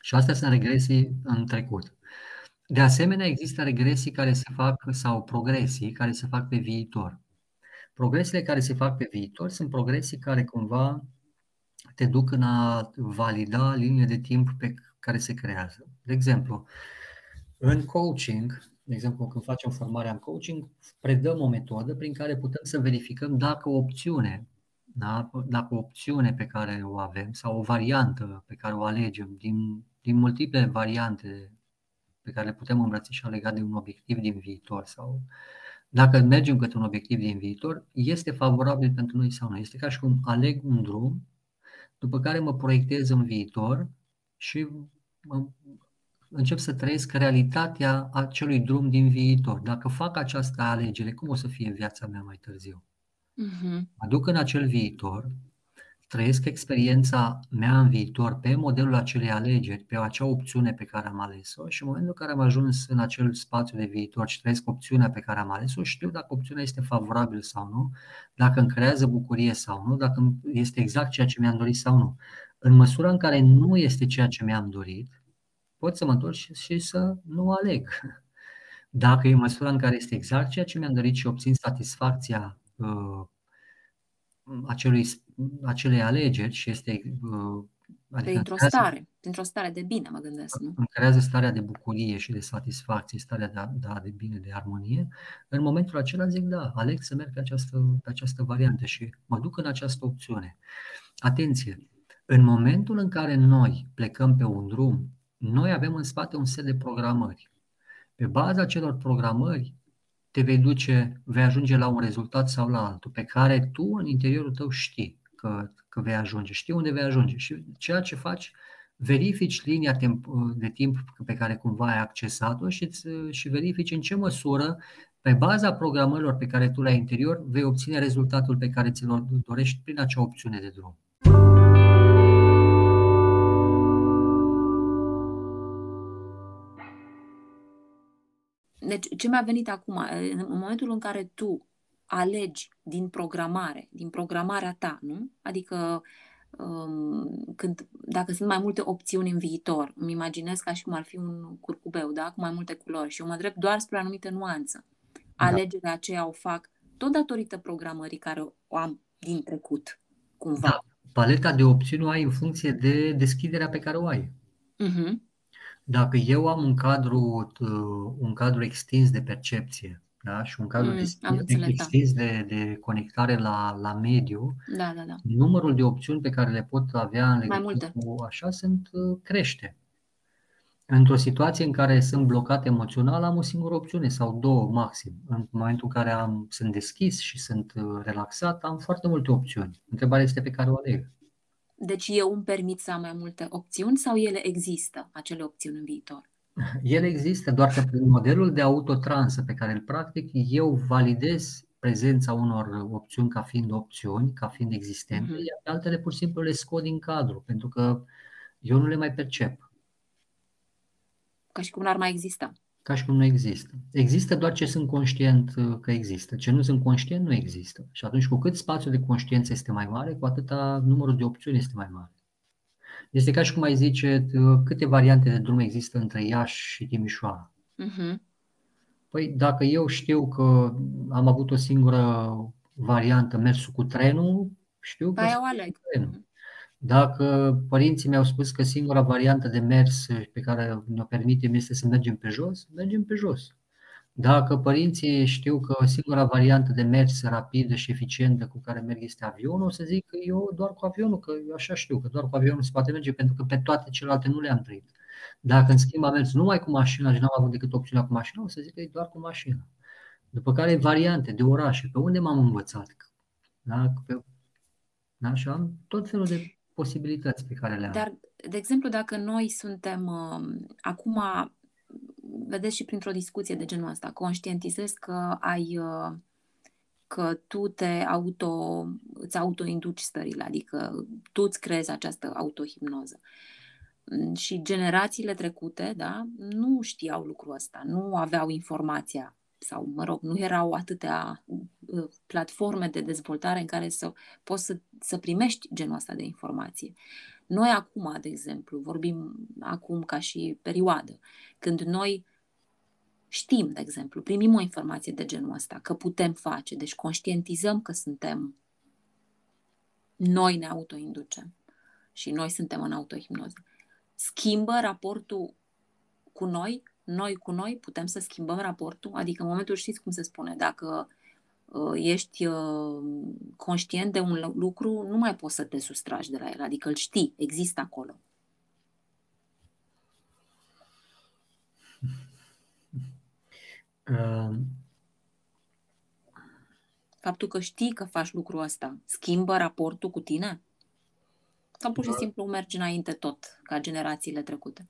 Și astea sunt regresii în trecut. De asemenea, există regresii care se fac sau progresii care se fac pe viitor. Progresele care se fac pe viitor sunt progresii care cumva te duc în a valida liniile de timp pe care se creează. De exemplu, în coaching, de exemplu, când facem formarea în coaching, predăm o metodă prin care putem să verificăm dacă o opțiune, da? dacă o opțiune pe care o avem sau o variantă pe care o alegem din, din multiple variante pe care le putem îmbrățișa legat de un obiectiv din viitor sau uh, dacă mergem către un obiectiv din viitor, este favorabil pentru noi sau nu. Este ca și cum aleg un drum, după care mă proiectez în viitor și mă, încep să trăiesc realitatea acelui drum din viitor. Dacă fac această alegere, cum o să fie viața mea mai târziu? Uh-huh. Mă duc în acel viitor, trăiesc experiența mea în viitor pe modelul acelei alegeri, pe acea opțiune pe care am ales-o și în momentul în care am ajuns în acel spațiu de viitor și trăiesc opțiunea pe care am ales-o, știu dacă opțiunea este favorabilă sau nu, dacă îmi creează bucurie sau nu, dacă este exact ceea ce mi-am dorit sau nu. În măsura în care nu este ceea ce mi-am dorit, pot să mă întorc și să nu aleg. Dacă e măsura în care este exact ceea ce mi-am dorit și obțin satisfacția uh, acelui, acelei alegeri și este uh, Adică dintr-o stare, dintr-o stare de bine, mă gândesc, nu? Îmi creează starea de bucurie și de satisfacție, starea de, da, de bine, de armonie. În momentul acela zic, da, aleg să merg pe această, pe această variantă și mă duc în această opțiune. Atenție! În momentul în care noi plecăm pe un drum, noi avem în spate un set de programări. Pe baza celor programări, te vei duce, vei ajunge la un rezultat sau la altul, pe care tu în interiorul tău știi că, că vei ajunge, știi unde vei ajunge și ceea ce faci, verifici linia de timp pe care cumva ai accesat-o și, și verifici în ce măsură, pe baza programărilor pe care tu le ai interior, vei obține rezultatul pe care ți-l dorești prin acea opțiune de drum. Deci, ce mi-a venit acum, în momentul în care tu alegi din programare, din programarea ta, nu? Adică um, când, dacă sunt mai multe opțiuni în viitor, îmi imaginez ca și cum ar fi un curcubeu, da? cu mai multe culori și eu mă drept doar spre o anumită nuanță. Da. Alegerea aceea o fac tot datorită programării care o am din trecut, cumva. Da. Paleta de opțiuni o ai în funcție de deschiderea pe care o ai. Uh-huh. Dacă eu am un cadru, uh, un cadru extins de percepție, da? și un cadru Mm, extins, am înțeles, da. extins de, de conectare la, la mediu, Da, da, da. numărul de opțiuni pe care le pot avea în Mai legătură multe. cu așa sunt uh, crește. Într-o situație în care sunt blocat emoțional, am o singură opțiune sau două maxim. În momentul în care am, sunt deschis și sunt uh, relaxat, am foarte multe opțiuni. Întrebarea este pe care o aleg. Deci eu îmi permit să am mai multe opțiuni sau ele există, acele opțiuni în viitor? El există, doar că prin modelul de autotransă pe care îl practic, eu validez prezența unor opțiuni ca fiind opțiuni, ca fiind existente, Mhm. iar pe altele pur și simplu le scot din cadru, pentru că eu nu le mai percep. Ca și cum n-ar mai exista. ca și cum nu există. Există doar ce sunt conștient uh, că există. Ce nu sunt conștient, nu există. Și atunci, cu cât spațiul de conștiință este mai mare, cu atâta numărul de opțiuni este mai mare. Este ca și cum ai zice uh, câte variante de drum există între Iași și Timișoara. Mhm. Păi dacă eu știu că am avut o singură variantă, mersul cu trenul, știu că Pe aia sunt o aleg. cu trenul. Dacă părinții mi-au spus că singura variantă de mers pe care ne-o permitem este să mergem pe jos, mergem pe jos. Dacă părinții știu că singura variantă de mers rapidă și eficientă cu care merg este avionul, o să zic că eu doar cu avionul, că eu așa știu, că doar cu avionul se poate merge, pentru că pe toate celelalte nu le-am trăit. Dacă în schimb am mers numai cu mașina și n-am avut decât opțiunea cu mașina, o să zic că e doar cu mașina. După care variante de orașe, pe unde m-am învățat? Da? Pe, da? Și am tot felul de posibilități pe care le am. Dar, de exemplu, dacă noi suntem uh, acum, vedeți și printr-o discuție de genul ăsta, conștientizezi că ai uh, că tu te auto, îți autoinduci stările, adică tu îți creezi această autohipnoză. Mm, Și generațiile trecute, da, nu știau lucrul ăsta, nu aveau informația sau, mă rog, nu erau atâtea uh, platforme de dezvoltare în care să poți să, să primești genul ăsta de informație. Noi acum, de exemplu, vorbim acum ca și perioadă, când noi știm, de exemplu, primim o informație de genul ăsta, că putem face, deci conștientizăm că suntem, noi ne autoinducem și noi suntem în autohipnoză. Schimbă raportul cu noi, noi cu noi, putem să schimbăm raportul, adică în momentul știți cum se spune, dacă uh, ești uh, conștient de un lucru, nu mai poți să te sustragi de la el, adică îl știi, există acolo. Uh, Faptul că știi că faci lucrul ăsta schimbă raportul cu tine? Sau pur și Da. simplu mergi înainte tot, ca generațiile trecute?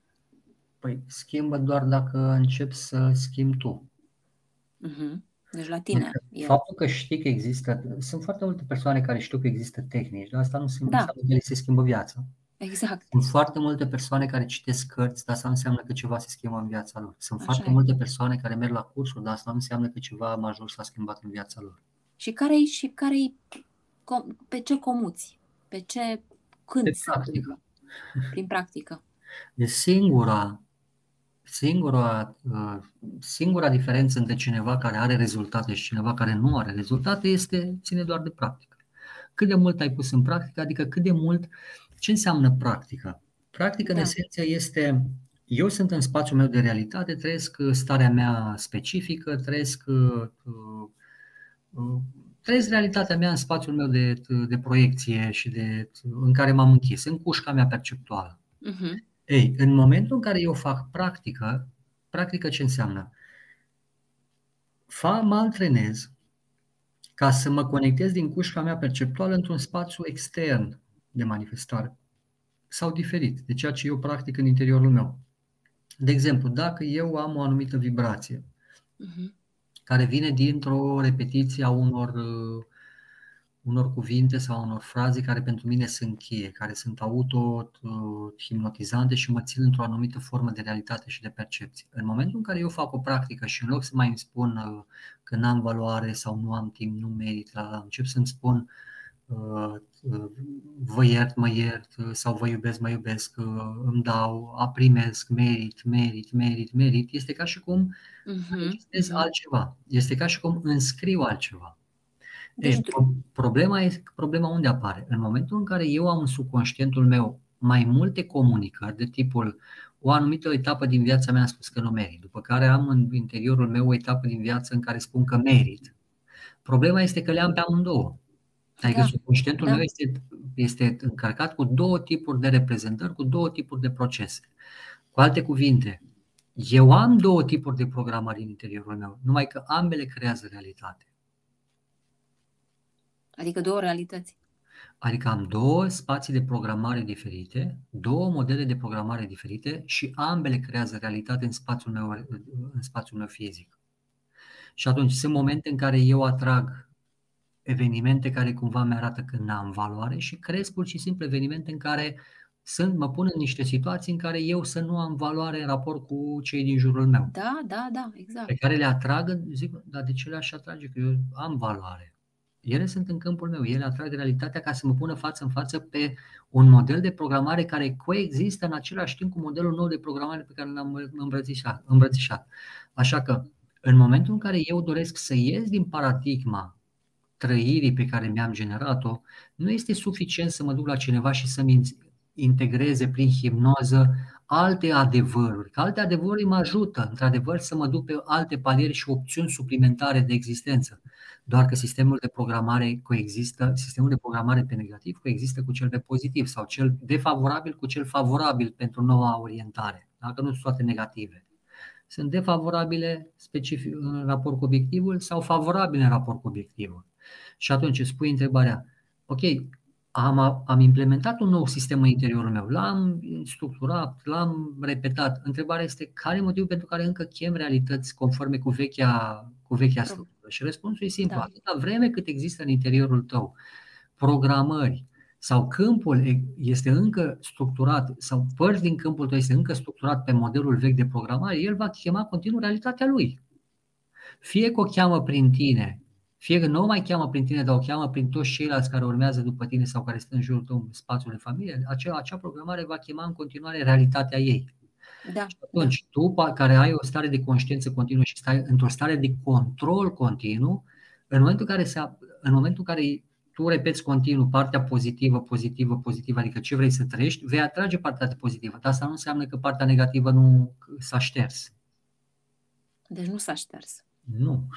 Păi schimbă doar dacă începi să schimbi tu. Mhm. Deci la tine. Adică E. Faptul că știi că există, sunt foarte multe persoane care știu că există tehnici, dar asta nu înseamnă Da. că ele se schimbă viața. Exact. Sunt foarte multe persoane care citesc cărți, dar asta nu înseamnă că ceva se schimbă în viața lor. Sunt Așa foarte e. multe persoane care merg la cursuri, dar asta nu înseamnă că ceva major s-a schimbat în viața lor. Și care și care pe ce comuți? Pe ce când Pe se practică. întâmplă? Prin practică. E singura, singura, uh, singura diferență între cineva care are rezultate și cineva care nu are rezultate este ține doar de practică. Cât de mult ai pus în practică, adică cât de mult, ce înseamnă practică? Practică, în Da. esență, este eu sunt în spațiul meu de realitate, trăiesc uh, starea mea specifică, trăiesc, uh, uh, trăiesc realitatea mea în spațiul meu de, de proiecție și de, în care m-am închis, în cușca mea perceptuală. Mhm. Ei, în momentul în care eu fac practică, practică ce înseamnă? Fa, mă antrenez ca să mă conectez din cușca mea perceptuală într-un spațiu extern de manifestare sau diferit de ceea ce eu practic în interiorul meu. De exemplu, dacă eu am o anumită vibrație Mhm. care vine dintr-o repetiție a unor, uh, unor cuvinte sau unor fraze care pentru mine sunt cheie, care sunt auto-hipnotizante și mă țin într-o anumită formă de realitate și de percepție. În momentul în care eu fac o practică și în loc să mai îmi spun uh, că n-am valoare sau nu am timp, nu merit, la încep să-mi spun uh, uh, vă iert, mă iert uh, sau vă iubesc, mă iubesc, uh, îmi dau, a primesc, merit, merit, merit, merit, este ca și cum Mhm. manifestez Mhm. altceva. Este ca și cum înscriu altceva. Deci, E, pro- problema, e, problema unde apare? În momentul în care eu am în subconștientul meu mai multe comunicări de tipul o anumită etapă din viața mea am spus că nu merit, după care am în interiorul meu o etapă din viață în care spun că merit. Problema este că le am pe amândouă. Adică da, subconștientul da. meu este, este încărcat cu două tipuri de reprezentări, cu două tipuri de procese. Cu alte cuvinte, eu am două tipuri de programare în interiorul meu, numai că ambele creează realitate. Adică două realități. Adică am două spații de programare diferite, două modele de programare diferite și ambele creează realitate în spațiul meu, în spațiul meu fizic. Și atunci sunt momente în care eu atrag evenimente care cumva mi arată că n-am valoare și cresc pur și simplu evenimente în care sunt, mă pun în niște situații în care eu să nu am valoare în raport cu cei din jurul meu. Da, da, da, exact. Pe care le atrag, zic, dar de ce le-aș atrage? Că eu am valoare. Ele sunt în câmpul meu, ele atrag realitatea ca să mă pună față în față pe un model de programare care coexistă în același timp cu modelul nou de programare pe care l-am îmbrățișat. îmbrățișat. Așa că, în momentul în care eu doresc să ies din paradigma trăirii pe care mi-am generat-o, nu este suficient să mă duc la cineva și să-mi integreze prin hipnoză alte adevăruri. Că alte adevăruri mă ajută, într-adevăr, să mă duc pe alte paliere și opțiuni suplimentare de existență. Doar că sistemul de programare coexistă, sistemul de programare pe negativ coexistă cu cel pe pozitiv sau cel defavorabil cu cel favorabil pentru noua orientare. Dacă nu sunt toate negative. Sunt defavorabile specific, în raport cu obiectivul sau favorabile în raport cu obiectivul. Și atunci îți pui întrebarea, ok, am, am implementat un nou sistem în interiorul meu, l-am structurat, l-am repetat. Întrebarea este care e motivul pentru care încă chem realități conforme cu vechea, cu vechea structură? Și răspunsul e simplu. Da. Atâta vreme cât există în interiorul tău programări sau câmpul este încă structurat sau părți din câmpul tău este încă structurat pe modelul vechi de programare, el va chema continuu realitatea lui. Fie că o cheamă prin tine fie că nu o mai cheamă prin tine, dar o cheamă prin toți ceilalți care urmează după tine sau care stă în jurul tău în spațiul de familie, acea, acea programare va chema în continuare realitatea ei. Da, și atunci, da. tu care ai o stare de conștiință continuă și stai într-o stare de control continuu, în momentul în care, se, în momentul în care tu repeți continuu partea pozitivă, pozitivă, pozitivă, adică ce vrei să trăiești, vei atrage partea pozitivă. Dar asta nu înseamnă că partea negativă nu s-a șters. Deci nu s-a șters. Nu.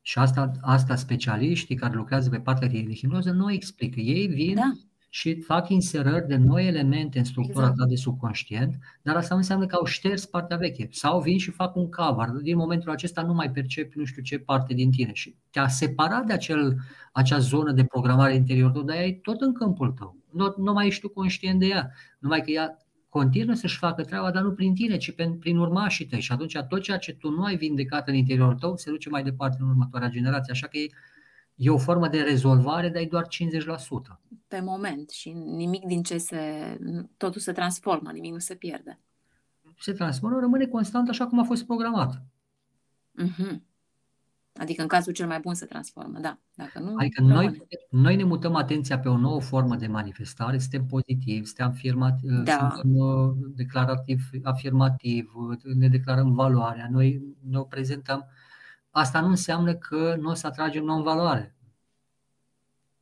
Și asta, asta specialiștii care lucrează pe partea de hipnoză nu explică. Ei vin da. Și fac inserări de noi elemente în structura exact. ta de subconștient, dar asta nu înseamnă că au șters partea veche. Sau vin și fac un cover. Din momentul acesta nu mai percepi nu știu ce parte din tine. Și te-a separat de acel, acea zonă de programare interior tău, dar ea e tot în câmpul tău. Nu, nu mai ești tu conștient de ea. Numai că ea continuă să-și facă treaba, dar nu prin tine, ci prin, prin urmașii tăi. Și atunci tot ceea ce tu nu ai vindecat în interiorul tău se duce mai departe în următoarea generație. Așa că e, e o formă de rezolvare, dar e doar 50%. Pe moment și nimic din ce se... totul se transformă, nimic nu se pierde. Se transformă, rămâne constant așa cum a fost programat. Mm-hmm. Adică în cazul cel mai bun se transformă, da. Dacă nu, adică noi, noi ne mutăm atenția pe o nouă formă de manifestare, suntem pozitivi, suntem, afirmat, da. suntem uh, declarativ, afirmativ, ne declarăm valoarea, noi ne o prezentăm. Asta nu înseamnă că nu o să atragem non-valoare.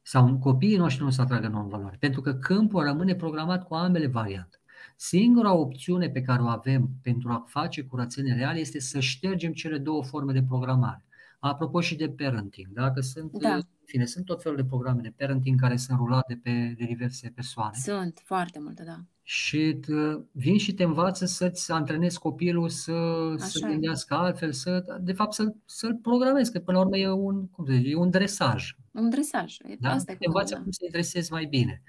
Sau copiii noștri nu o să atragă non-valoare. Pentru că câmpul rămâne programat cu ambele variante. Singura opțiune pe care o avem pentru a face curățenie reală este să ștergem cele două forme de programare. Apropo și de parenting, dacă sunt, da. în fine, sunt tot felul de programe de parenting care sunt rulate pe de diverse persoane. Sunt foarte multe, da. Și vin și te învață să-ți antrenezi copilul să, să gândească altfel, să, de fapt să, să-l programezi, că până la urmă e un, cum să zic, e un dresaj. Un dresaj, da? asta te învață da. cum să-i dresezi mai bine.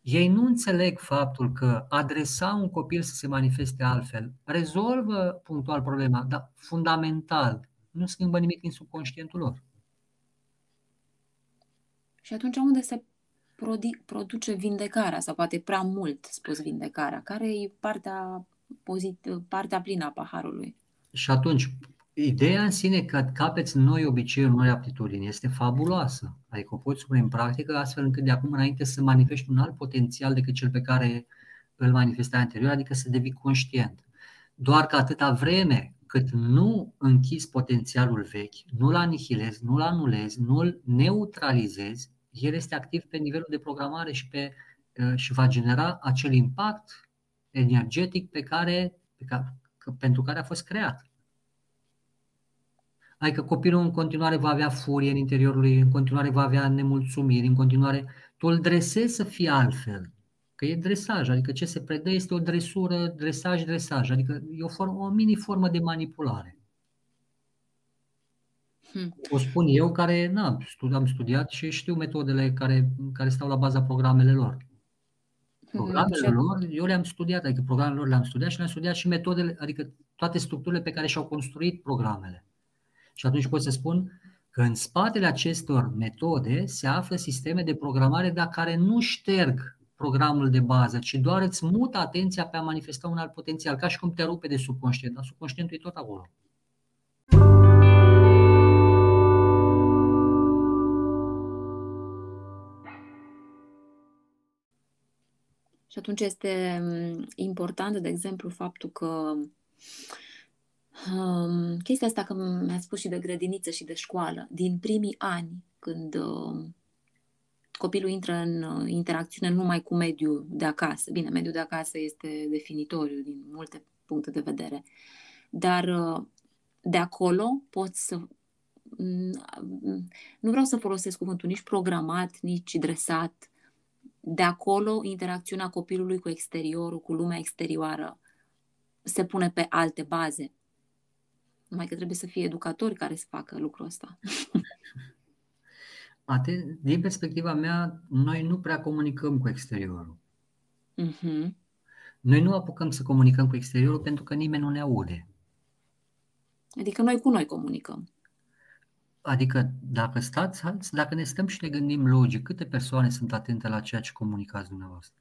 Ei nu înțeleg faptul că adresa un copil să se manifeste altfel rezolvă punctual problema, dar fundamental nu schimbă nimic din subconștientul lor. Și atunci unde se produce vindecarea, sau poate prea mult spus vindecarea? Care e partea, pozit- partea plină a paharului? Și atunci, ideea în sine că capeți noi obiceiuri, noi aptitudini este fabuloasă. Adică o poți pune în practică astfel încât de acum înainte să manifesti un alt potențial decât cel pe care îl manifestai anterior, adică să devii conștient. Doar că atâta vreme cât nu închizi potențialul vechi, nu-l anihilezi, nu-l anulezi, nu-l neutralizezi, el este activ pe nivelul de programare și, pe, uh, și va genera acel impact energetic pe care, pe care, pentru care a fost creat. Adică copilul în continuare va avea furie în interiorul lui, în continuare va avea nemulțumiri, în continuare tu îl dresezi să fie altfel. Că e dresaj, adică ce se predă este o dresură, dresaj, dresaj, adică e o, formă, o mini-formă de manipulare. Hmm. O spun eu care na, am studiat și știu metodele care, care stau la baza programele lor. Hmm, programele hmm. lor, eu le-am studiat, adică programele lor le-am studiat și le-am studiat și metodele, adică toate structurile pe care și-au construit programele. Și atunci pot să spun că în spatele acestor metode se află sisteme de programare, dar care nu șterg programul de bază, ci doar îți mută atenția pe a manifesta un alt potențial, ca și cum te rupe de subconștient, dar subconștientul e tot acolo. Și atunci este mm, important, de exemplu, faptul că um, chestia asta că mi-a spus și de grădiniță și de școală, din primii ani, când uh, copilul intră în uh, interacțiune numai cu mediul de acasă. Bine, mediul de acasă este definitoriu din multe puncte de vedere, dar uh, de acolo poți să mm, nu vreau să folosesc cuvântul nici programat, nici dresat. De acolo, interacțiunea copilului cu exteriorul, cu lumea exterioară, se pune pe alte baze. Numai că trebuie să fie educatori care să facă lucrul ăsta. Aten- din perspectiva mea, noi nu prea comunicăm cu exteriorul. Uh-huh. Noi nu apucăm să comunicăm cu exteriorul pentru că nimeni nu ne aude. Adică noi cu noi comunicăm. Adică dacă stați, dacă ne stăm și ne gândim logic, câte persoane sunt atente la ceea ce comunicați dumneavoastră?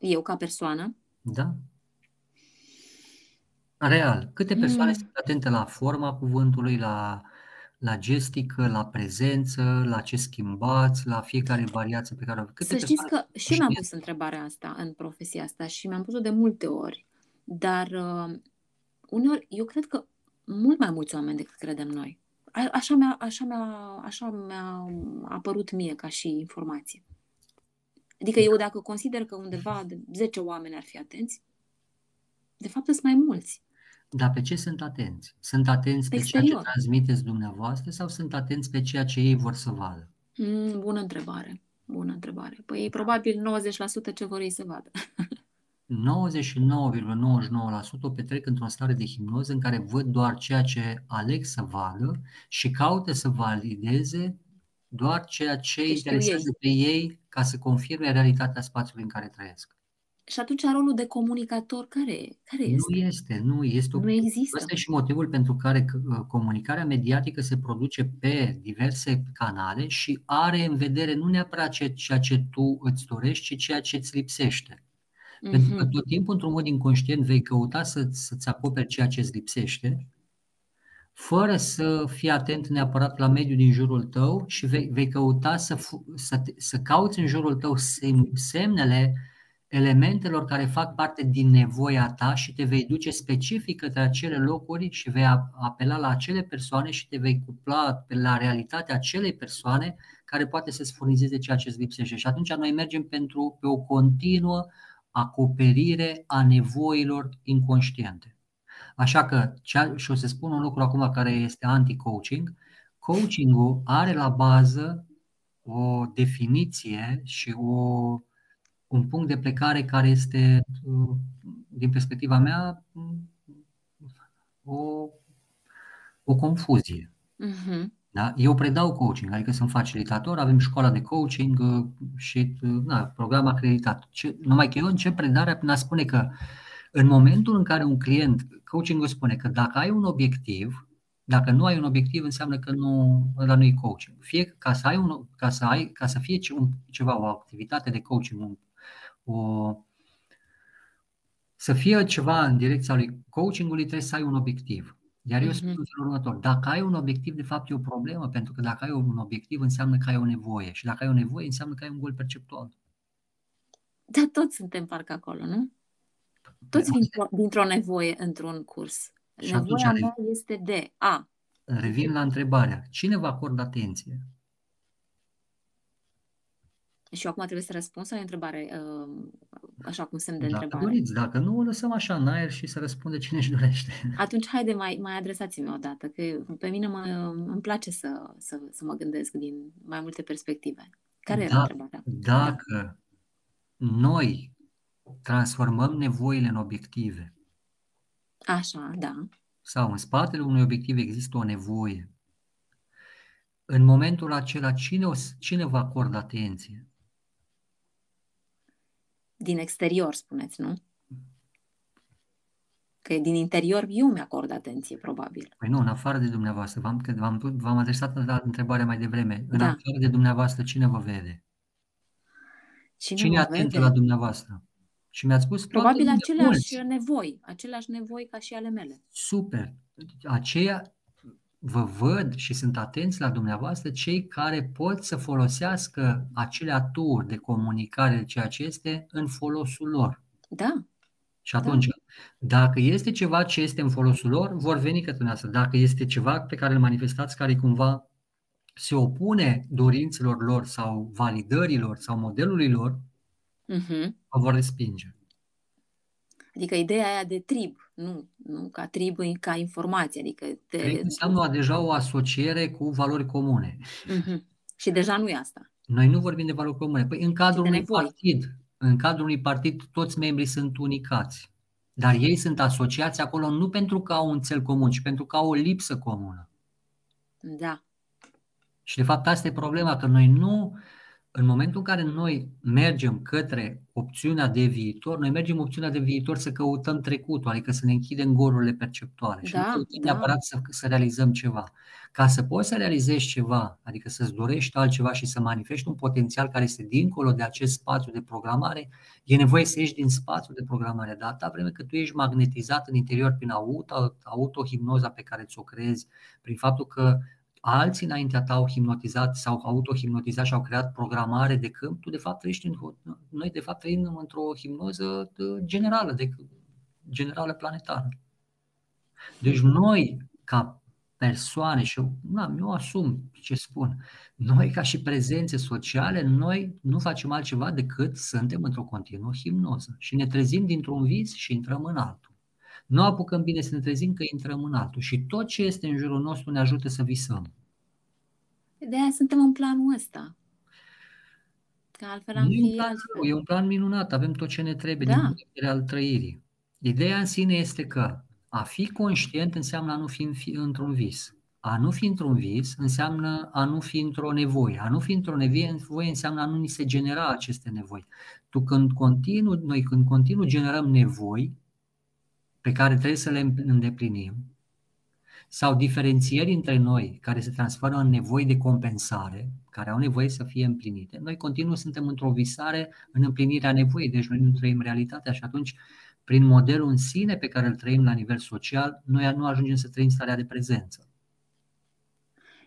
Eu ca persoană? Da. Real. Câte persoane mm. sunt atente la forma cuvântului, la la gestică, la prezență, la ce schimbați, la fiecare variație pe care o Câte Să știți că și mi-am pus întrebarea asta în profesia asta și mi-am pus-o de multe ori, dar uh, uneori eu cred că mult mai mulți oameni decât credem noi. A, așa mi-a, așa, mi-a, așa mi-a apărut mie ca și informație. Adică eu dacă consider că undeva de 10 oameni ar fi atenți, de fapt sunt mai mulți. Dar pe ce sunt atenți? Sunt atenți pe, pe ceea ce transmiteți dumneavoastră sau sunt atenți pe ceea ce ei vor să vadă? Mm, bună întrebare. Bună întrebare. Păi probabil 90% ce vor ei să vadă. 99,99% o petrec într-o stare de hipnoză în care văd doar ceea ce aleg să vadă și caută să valideze doar ceea ce interesează pe ei ca să confirme realitatea spațiului în care trăiesc. Și atunci rolul de comunicator care, care este? Nu este, nu este. Nu există. Asta e și motivul pentru care uh, comunicarea mediatică se produce pe diverse canale și are în vedere nu neapărat ceea ce tu îți dorești, ci ceea ce îți lipsește. Mm-hmm. Pentru că mhm. tot timpul, într-un mod inconștient, vei căuta să, să-ți acoperi ceea ce îți lipsește, fără să fii atent neapărat la mediul din jurul tău și vei, vei căuta să, să, să cauți în jurul tău semnele elementelor care fac parte din nevoia ta și te vei duce specific către acele locuri și vei apela la acele persoane și te vei cupla la realitatea acelei persoane care poate să-ți furnizeze ceea ce îți lipsește. Și atunci noi mergem pentru, pe o continuă acoperire a nevoilor inconștiente. Așa că, și o să spun un lucru acum care este anti-coaching, coachingul are la bază o definiție și o un punct de plecare care este, uh, din perspectiva mea, o, o confuzie. Uh-huh. Da? Eu predau coaching, adică sunt facilitator, avem școala de coaching uh, și da, program acreditat. Ce, numai că eu încep predarea prin a spune că în momentul în care un client, coachingul spune că dacă ai un obiectiv, dacă nu ai un obiectiv, înseamnă că nu, ăla nu e coaching. Fie ca să ai un, ca să ai, ca să fie ceva, o activitate de coaching, un o, să fie ceva în direcția lui coachingului, trebuie să ai un obiectiv. Iar eu spun în felul următor, dacă ai un obiectiv, de fapt e o problemă, pentru că dacă ai un obiectiv, înseamnă că ai o nevoie. Și dacă ai o nevoie, înseamnă că ai un gol perceptual. Da, toți suntem parcă acolo, nu? Toți vin dintr-o nevoie într-un curs. Și Nevoia mea este de A. Revin la întrebarea, cine vă acordă atenție? Și eu acum trebuie să răspund sau e o întrebare, uh, așa cum semn de Dacă întrebare? doriți, dacă nu, o lăsăm așa în aer și să răspunde cine își dorește. Atunci, haide, mai, mai adresați-mi o dată, că pe mine mă, îmi place să, să, să mă gândesc din mai multe perspective. Care era Da, întrebarea? dacă noi transformăm nevoile în obiective Așa, da. sau în spatele unui obiectiv există o nevoie, în momentul acela cine, o, s- cine vă acordă atenție? Din exterior, spuneți, nu? Că din interior eu mi-acord atenție, probabil. Păi nu, în afară de dumneavoastră, v-am, că v-am, v-am adresat la întrebarea mai devreme, în Da. afară de dumneavoastră cine vă vede? Cine, Cine e mă atent vede? la dumneavoastră? Și mi-ați spus toată Probabil lumea, aceleași mulți. nevoi, aceleași nevoi ca și ale mele. Super. Aceia vă văd și sunt atenți la dumneavoastră cei care pot să folosească acele aturi de comunicare, de ceea ce este, în folosul lor. Da, Și atunci, dacă este ceva ce este în folosul lor, vor veni către dumneavoastră. Dacă este ceva pe care îl manifestați care cumva se opune dorințelor lor sau validărilor sau modelului lor, mhm. vă vor respinge. Adică ideea aia de trib, nu, nu ca trib ca informație, adică te... Cred înseamnă deja o asociere cu valori comune. Mhm. Și deja nu e asta. Noi nu vorbim de valori comune. Păi în cadrul de unui nevoi. partid, în cadrul unui partid toți membrii sunt unicați. Dar ei sunt asociați acolo nu pentru că au un cel comun, ci pentru că au o lipsă comună. Da, Și de fapt asta e problema, că noi nu, în momentul în care noi mergem către opțiunea de viitor, noi mergem în opțiunea de viitor să căutăm trecutul, adică să ne închidem gorurile perceptuale și Da, nu căutăm da. neapărat să, să realizăm ceva. Ca să poți să realizezi ceva, adică să-ți dorești altceva și să manifesti un potențial care este dincolo de acest spațiu de programare, e nevoie să ieși din spațiul de programare. Dar atâta vreme că tu ești magnetizat în interior prin auto, autohipnoza pe care ți-o creezi, prin faptul că alții înaintea ta au hipnotizat sau autohipnotizat și au creat programare de câmp, tu de fapt trăiești în, noi de fapt trăim într-o hipnoză de- generală, de, generală planetară. Deci noi, ca persoane, și eu, na, eu asum ce spun, noi ca și prezențe sociale, noi nu facem altceva decât suntem într-o continuă hipnoză și ne trezim dintr-un vis și intrăm în altul. Nu apucăm bine să ne trezim că intrăm în altul și tot ce este în jurul nostru ne ajută să visăm. de aia suntem în planul ăsta. Că altfel am Nu e un fi plan altfel. rău, e un plan minunat, avem tot ce ne trebuie Da. din punct de vedere al trăirii. Ideea în sine este că a fi conștient înseamnă a nu fi în fi- într-un vis. A nu fi într-un vis înseamnă a nu fi într-o nevoie. A nu fi într-o nevoie, nevoie înseamnă a nu ni se genera aceste nevoi. Tu când continuu, noi când continuu generăm nevoi pe care trebuie să le îndeplinim, sau diferențieri între noi care se transformă în nevoi de compensare, care au nevoie să fie împlinite, noi continuu suntem într-o visare în împlinirea nevoii, deci noi nu trăim realitatea și atunci, prin modelul în sine pe care îl trăim la nivel social, noi nu ajungem să trăim starea de prezență.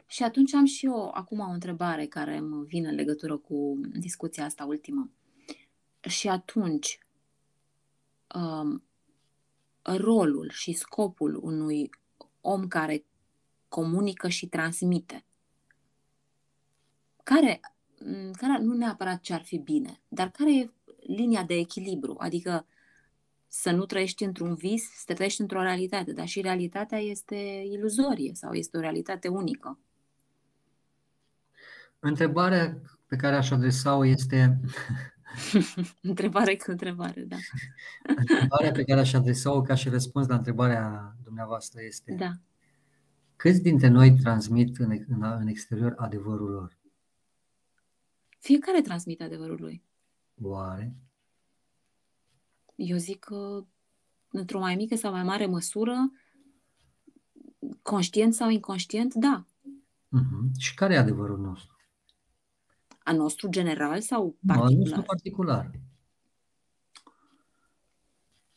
Și atunci am și eu acum o întrebare care îmi vine în legătură cu discuția asta ultimă. Și atunci, um, rolul și scopul unui om care comunică și transmite, care, m, care nu neapărat ce ar fi bine, dar care e linia de echilibru? Adică să nu trăiești într-un vis, să trăiești într-o realitate, dar și realitatea este iluzorie sau este o realitate unică. Întrebarea pe care aș adresa-o este Întrebare cu întrebare, da. întrebarea pe care aș adresa-o ca și răspuns la întrebarea dumneavoastră este Da. câți dintre noi transmit în, în, în exterior adevărul lor? Fiecare transmite adevărul lui. Oare? Eu zic că într-o mai mică sau mai mare măsură, conștient sau inconștient, da. Uh-huh. Și care e adevărul nostru? A nostru general sau Nu, al nostru particular? particular.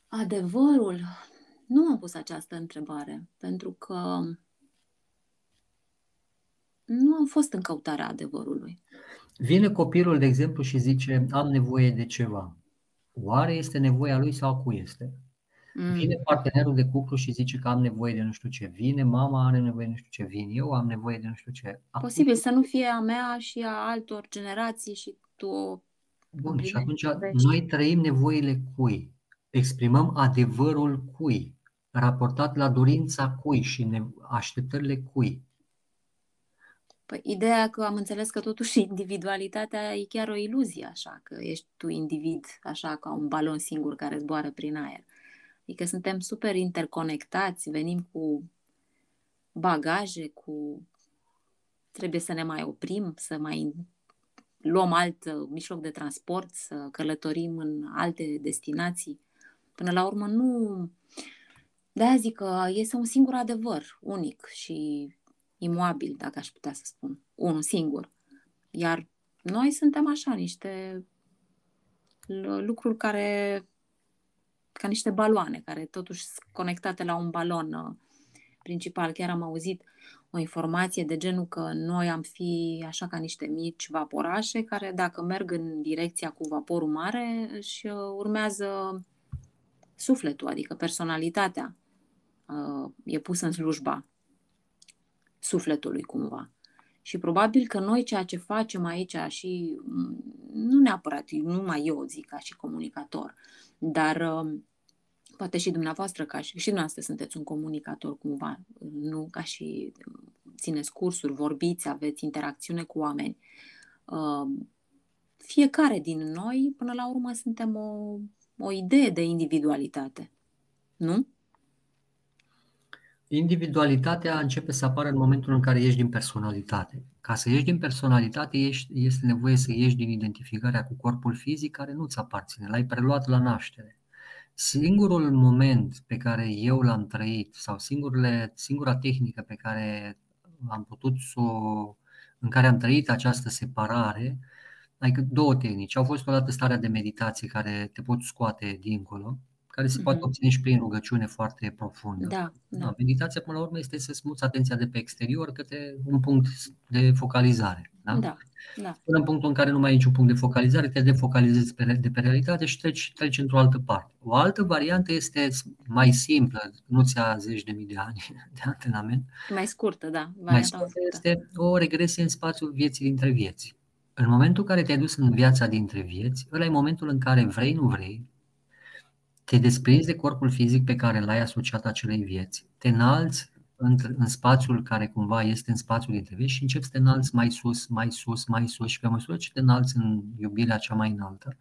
Adevărul. Nu am pus această întrebare, pentru că nu am fost în căutarea adevărului. Vine copilul, de exemplu, și zice, am nevoie de ceva. Oare este nevoia lui sau a cui este? Mm. Vine partenerul de cuplu și zice că am nevoie de nu știu ce. Vine mama, are nevoie de nu știu ce. Vin eu, am nevoie de nu știu ce. Acum, Posibil să nu fie a mea și a altor generații și tu Bun, și atunci noi trăim nevoile cui? Exprimăm adevărul cui? Raportat la dorința cui și așteptările cui? Păi, ideea că am înțeles că totuși individualitatea e chiar o iluzie, așa, că ești tu individ, așa, ca un balon singur care zboară prin aer. Adică suntem super interconectați, venim cu bagaje, cu... Trebuie să ne mai oprim, să mai luăm alt uh, mijloc de transport, să călătorim în alte destinații. Până la urmă nu... De-aia zic că este un singur adevăr, unic și imobil, dacă aș putea să spun. Unul singur. Iar noi suntem așa, niște lucruri care, ca niște baloane, care totuși sunt conectate la un balon uh, principal. Chiar am auzit o informație de genul că noi am fi așa ca niște mici vaporașe care dacă merg în direcția cu vaporul mare își uh, urmează sufletul, adică personalitatea uh, e pusă în slujba sufletului cumva. Și probabil că noi ceea ce facem aici și mm, nu neapărat, numai eu zic ca și comunicator, dar uh, poate și dumneavoastră, ca și, și dumneavoastră sunteți un comunicator cumva, nu ca și țineți cursuri, vorbiți, aveți interacțiune cu oameni. Uh, fiecare din noi, până la urmă, suntem o, o idee de individualitate, nu? Individualitatea începe să apară în momentul în care ieși din personalitate. Ca să ieși din personalitate, este nevoie să ieși din identificarea cu corpul fizic care nu-ți aparține, l-ai preluat la naștere. Singurul moment pe care eu l-am trăit sau singurele, singura tehnică pe care am putut să o, în care am trăit această separare, adică două tehnici. Au fost o dată starea de meditație care te pot scoate dincolo, care se poate mhm. obține și prin rugăciune foarte profundă. Da, da. da. Meditația, până la urmă, este să smuți atenția de pe exterior către un punct de focalizare. Da? Da, da. Până în punctul în care nu mai ai niciun punct de focalizare, te defocalizezi de pe realitate și treci, treci într-o altă parte. O altă variantă este mai simplă, nu ți ia zeci de mii de ani de antrenament. Mai scurtă, da. Mai scurtă este o regresie în spațiul vieții dintre vieți. În momentul în care te-ai dus în viața dintre vieți, ăla e momentul în care vrei, nu vrei, te desprinzi de corpul fizic pe care l-ai asociat acelei vieți, te înalți în, în spațiul care cumva este în spațiul dintre vieți și începi să te înalți mai sus, mai sus, mai sus și pe măsură ce te înalți în iubirea cea mai înaltă,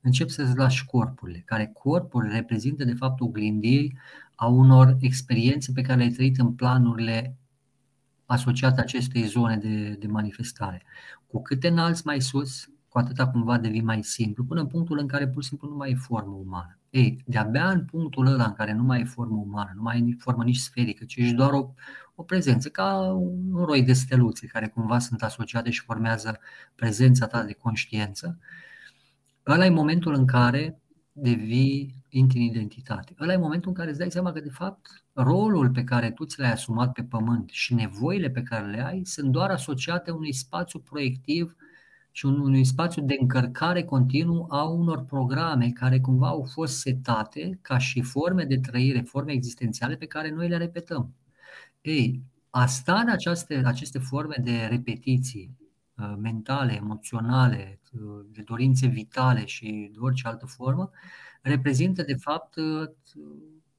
începi să-ți lași corpurile, care corpul reprezintă de fapt oglindiri a unor experiențe pe care le-ai trăit în planurile asociate acestei zone de, de manifestare. Cu cât te înalți mai sus, cu atâta cumva devii mai simplu, până în punctul în care pur și simplu nu mai e formă umană. Ei, de-abia în punctul ăla în care nu mai e formă umană, nu mai e formă nici sferică, ci ești doar o, o prezență, ca un roi de steluțe care cumva sunt asociate și formează prezența ta de conștiință, ăla e momentul în care devii, intri în identitate. Ăla e momentul în care îți dai seama că, de fapt, rolul pe care tu ți l-ai asumat pe pământ și nevoile pe care le ai sunt doar asociate unui spațiu proiectiv și unui spațiu de încărcare continuu a unor programe care cumva au fost setate ca și forme de trăire, forme existențiale pe care noi le repetăm. Ei, a sta în aceste, aceste forme de repetiții uh, mentale, emoționale, uh, de dorințe vitale și de orice altă formă, reprezintă de fapt uh,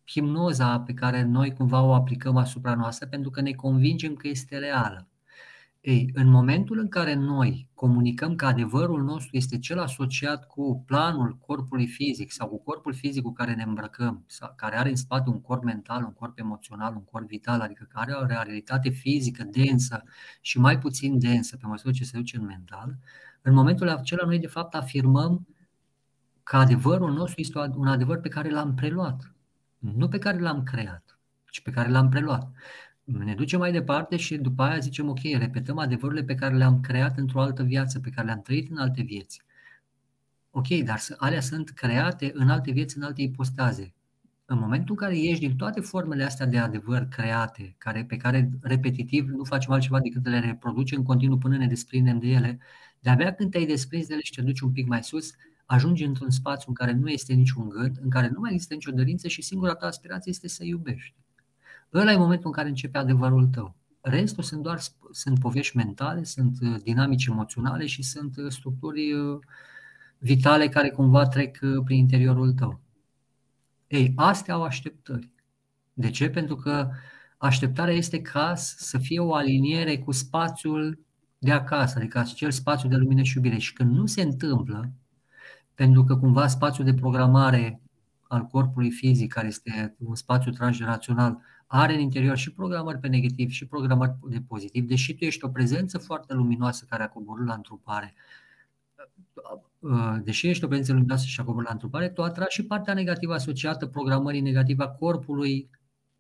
hipnoza pe care noi cumva o aplicăm asupra noastră pentru că ne convingem că este reală. Ei, în momentul în care noi comunicăm că adevărul nostru este cel asociat cu planul corpului fizic sau cu corpul fizic cu care ne îmbrăcăm, sau care are în spate un corp mental, un corp emoțional, un corp vital, adică care are o realitate fizică densă și mai puțin densă pe măsură ce se duce în mental, în momentul acela noi de fapt afirmăm că adevărul nostru este un adevăr pe care l-am preluat, nu pe care l-am creat, ci pe care l-am preluat ne ducem mai departe și după aia zicem, ok, repetăm adevărurile pe care le-am creat într-o altă viață, pe care le-am trăit în alte vieți. Ok, dar alea sunt create în alte vieți, în alte ipostaze. În momentul în care ieși din toate formele astea de adevăr create, care, pe care repetitiv nu facem altceva decât le reproducem în continuu până ne desprindem de ele, de-abia când te-ai desprins de ele și te duci un pic mai sus, ajungi într-un spațiu în care nu este niciun gând, în care nu mai există nicio dorință și singura ta aspirație este să iubești. Ăla e momentul în care începe adevărul tău. Restul sunt doar sunt povești mentale, sunt uh, dinamici emoționale și sunt uh, structuri uh, vitale care cumva trec prin interiorul tău. Ei, astea au așteptări. De ce? Pentru că așteptarea este ca să fie o aliniere cu spațiul de acasă, adică acel spațiu de lumină și iubire. Și când nu se întâmplă, pentru că cumva spațiul de programare al corpului fizic, care este un spațiu transgenerațional, are în interior și programări pe negativ și programări de pozitiv, deși tu ești o prezență foarte luminoasă care a coborât la întrupare, deși ești o prezență luminoasă și a coborât la întrupare, tu atragi și partea negativă asociată programării negative a corpului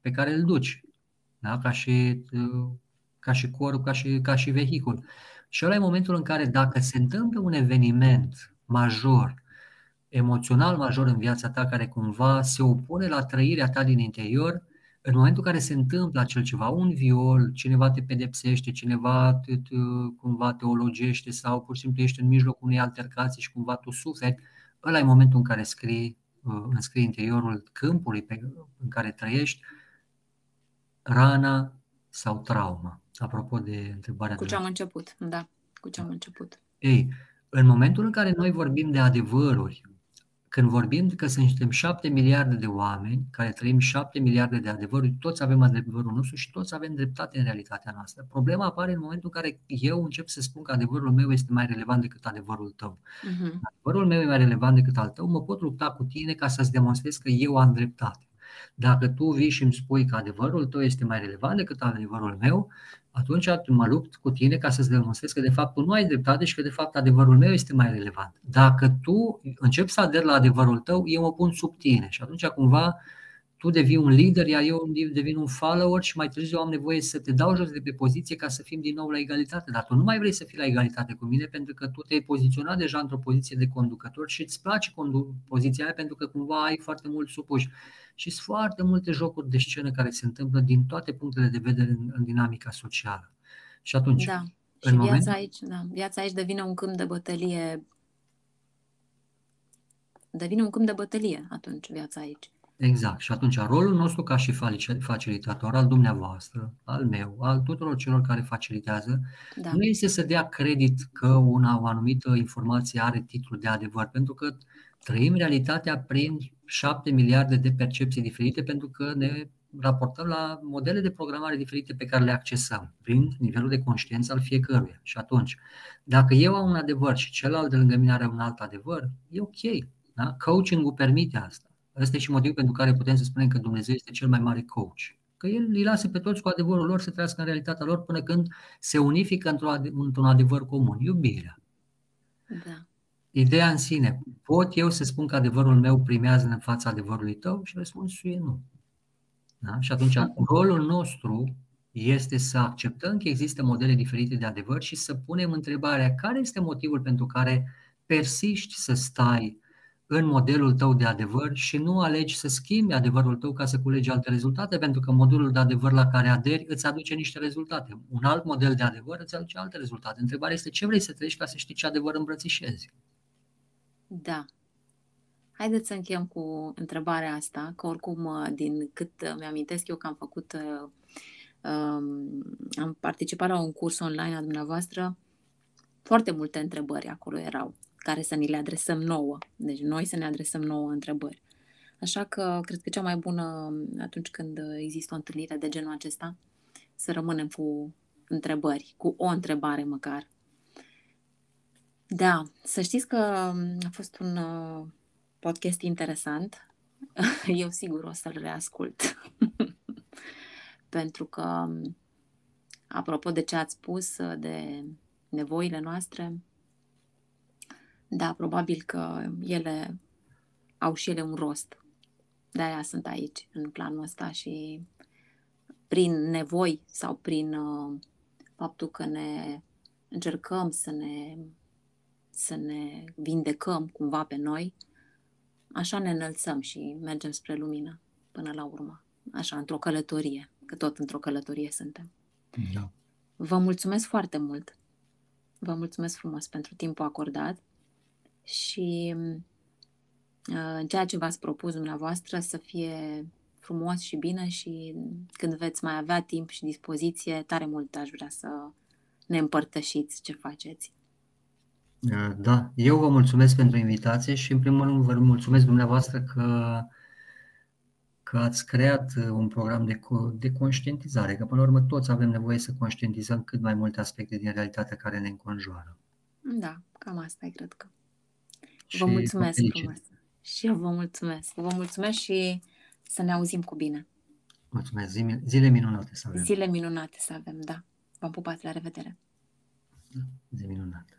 pe care îl duci, da? ca, și, ca și corp, ca și, ca și vehicul. Și ăla e momentul în care dacă se întâmplă un eveniment major, emoțional major în viața ta, care cumva se opune la trăirea ta din interior, în momentul în care se întâmplă acel ceva, un viol, cineva te pedepsește, cineva te, te, cumva te ologește sau pur și simplu ești în mijlocul unei altercații și cumva tu suferi, ăla e momentul în care scrii, uh, înscrii interiorul câmpului pe, în care trăiești rana sau trauma. Apropo de întrebarea Cu ce am început, da, cu ce am început. Ei, în momentul în care noi vorbim de adevăruri, când vorbim că suntem șapte miliarde de oameni care trăim șapte miliarde de adevăruri, toți avem adevărul nostru și toți avem dreptate în realitatea noastră. Problema apare în momentul în care eu încep să spun că adevărul meu este mai relevant decât adevărul tău. Uh-huh. Adevărul meu e mai relevant decât al tău, mă pot lupta cu tine ca să-ți demonstrez că eu am dreptate. Dacă tu vii și îmi spui că adevărul tău este mai relevant decât adevărul meu, atunci mă lupt cu tine ca să-ți demonstrez că de fapt tu nu ai dreptate și că de fapt adevărul meu este mai relevant. Dacă tu începi să aderi la adevărul tău, eu mă pun sub tine și atunci cumva tu devii un lider, iar eu devin un follower și mai târziu am nevoie să te dau jos de pe poziție ca să fim din nou la egalitate. Dar tu nu mai vrei să fii la egalitate cu mine pentru că tu te-ai poziționat deja într-o poziție de conducător și îți place poziția aia pentru că cumva ai foarte mult supuși. Și sunt foarte multe jocuri de scenă care se întâmplă din toate punctele de vedere în, în dinamica socială. Și atunci, da. Și viața, moment... aici, da, viața aici devine un câmp de bătălie devine un câmp de bătălie atunci viața aici. Exact. Și atunci rolul nostru ca și facilitator al dumneavoastră, al meu, al tuturor celor care facilitează, da. nu este să dea credit că una, o anumită informație are titlul de adevăr, pentru că trăim realitatea prin șapte miliarde de percepții diferite, pentru că ne raportăm la modele de programare diferite pe care le accesăm prin nivelul de conștiință al fiecăruia. Și atunci, dacă eu am un adevăr și celălalt de lângă mine are un alt adevăr, e ok. Da? Coaching-ul permite asta. Ăsta e și motivul pentru care putem să spunem că Dumnezeu este cel mai mare coach. Că El îi lasă pe toți cu adevărul lor să trăiască în realitatea lor până când se unifică într-un adevăr comun, iubirea. Da. Ideea în sine, pot eu să spun că adevărul meu primează în fața adevărului tău? Și răspunsul e nu. Da? Și atunci rolul nostru este să acceptăm că există modele diferite de adevăr și să punem întrebarea care este motivul pentru care persiști să stai în modelul tău de adevăr și nu alegi să schimbi adevărul tău ca să culegi alte rezultate, pentru că modelul de adevăr la care aderi îți aduce niște rezultate. Un alt model de adevăr îți aduce alte rezultate. Întrebarea este ce vrei să treci ca să știi ce adevăr îmbrățișezi. Da. Haideți să încheiem cu întrebarea asta, că oricum, din cât mi-amintesc eu că am făcut, um, am participat la un curs online a dumneavoastră, foarte multe întrebări acolo erau care să ni le adresăm nouă. Deci noi să ne adresăm nouă întrebări. Așa că cred că cea mai bună atunci când există o întâlnire de genul acesta, să rămânem cu întrebări, cu o întrebare măcar. Da, să știți că a fost un uh, podcast interesant. Eu sigur o să-l reascult. Pentru că, apropo de ce ați spus, de nevoile noastre, da, probabil că ele au și ele un rost. De-aia sunt aici, în planul ăsta și prin nevoi sau prin uh, faptul că ne încercăm să ne, să ne vindecăm cumva pe noi, așa ne înălțăm și mergem spre lumină până la urmă. Așa, într-o călătorie, că tot într-o călătorie suntem. Da. Vă mulțumesc foarte mult. Vă mulțumesc frumos pentru timpul acordat și uh, în ceea ce v-ați propus dumneavoastră să fie frumos și bine și când veți mai avea timp și dispoziție, tare mult aș vrea să ne împărtășiți ce faceți. Da, eu vă mulțumesc pentru invitație și în primul rând vă mulțumesc dumneavoastră că, că ați creat un program de, de conștientizare, că până la urmă toți avem nevoie să conștientizăm cât mai multe aspecte din realitatea care ne înconjoară. Da, cam asta e, cred că. Vă mulțumesc frumos. Și eu vă mulțumesc. Vă mulțumesc și să ne auzim cu bine. Mulțumesc. Zile minunate să avem. Zile minunate să avem, da. V-am pupat. La revedere. Zi minunată.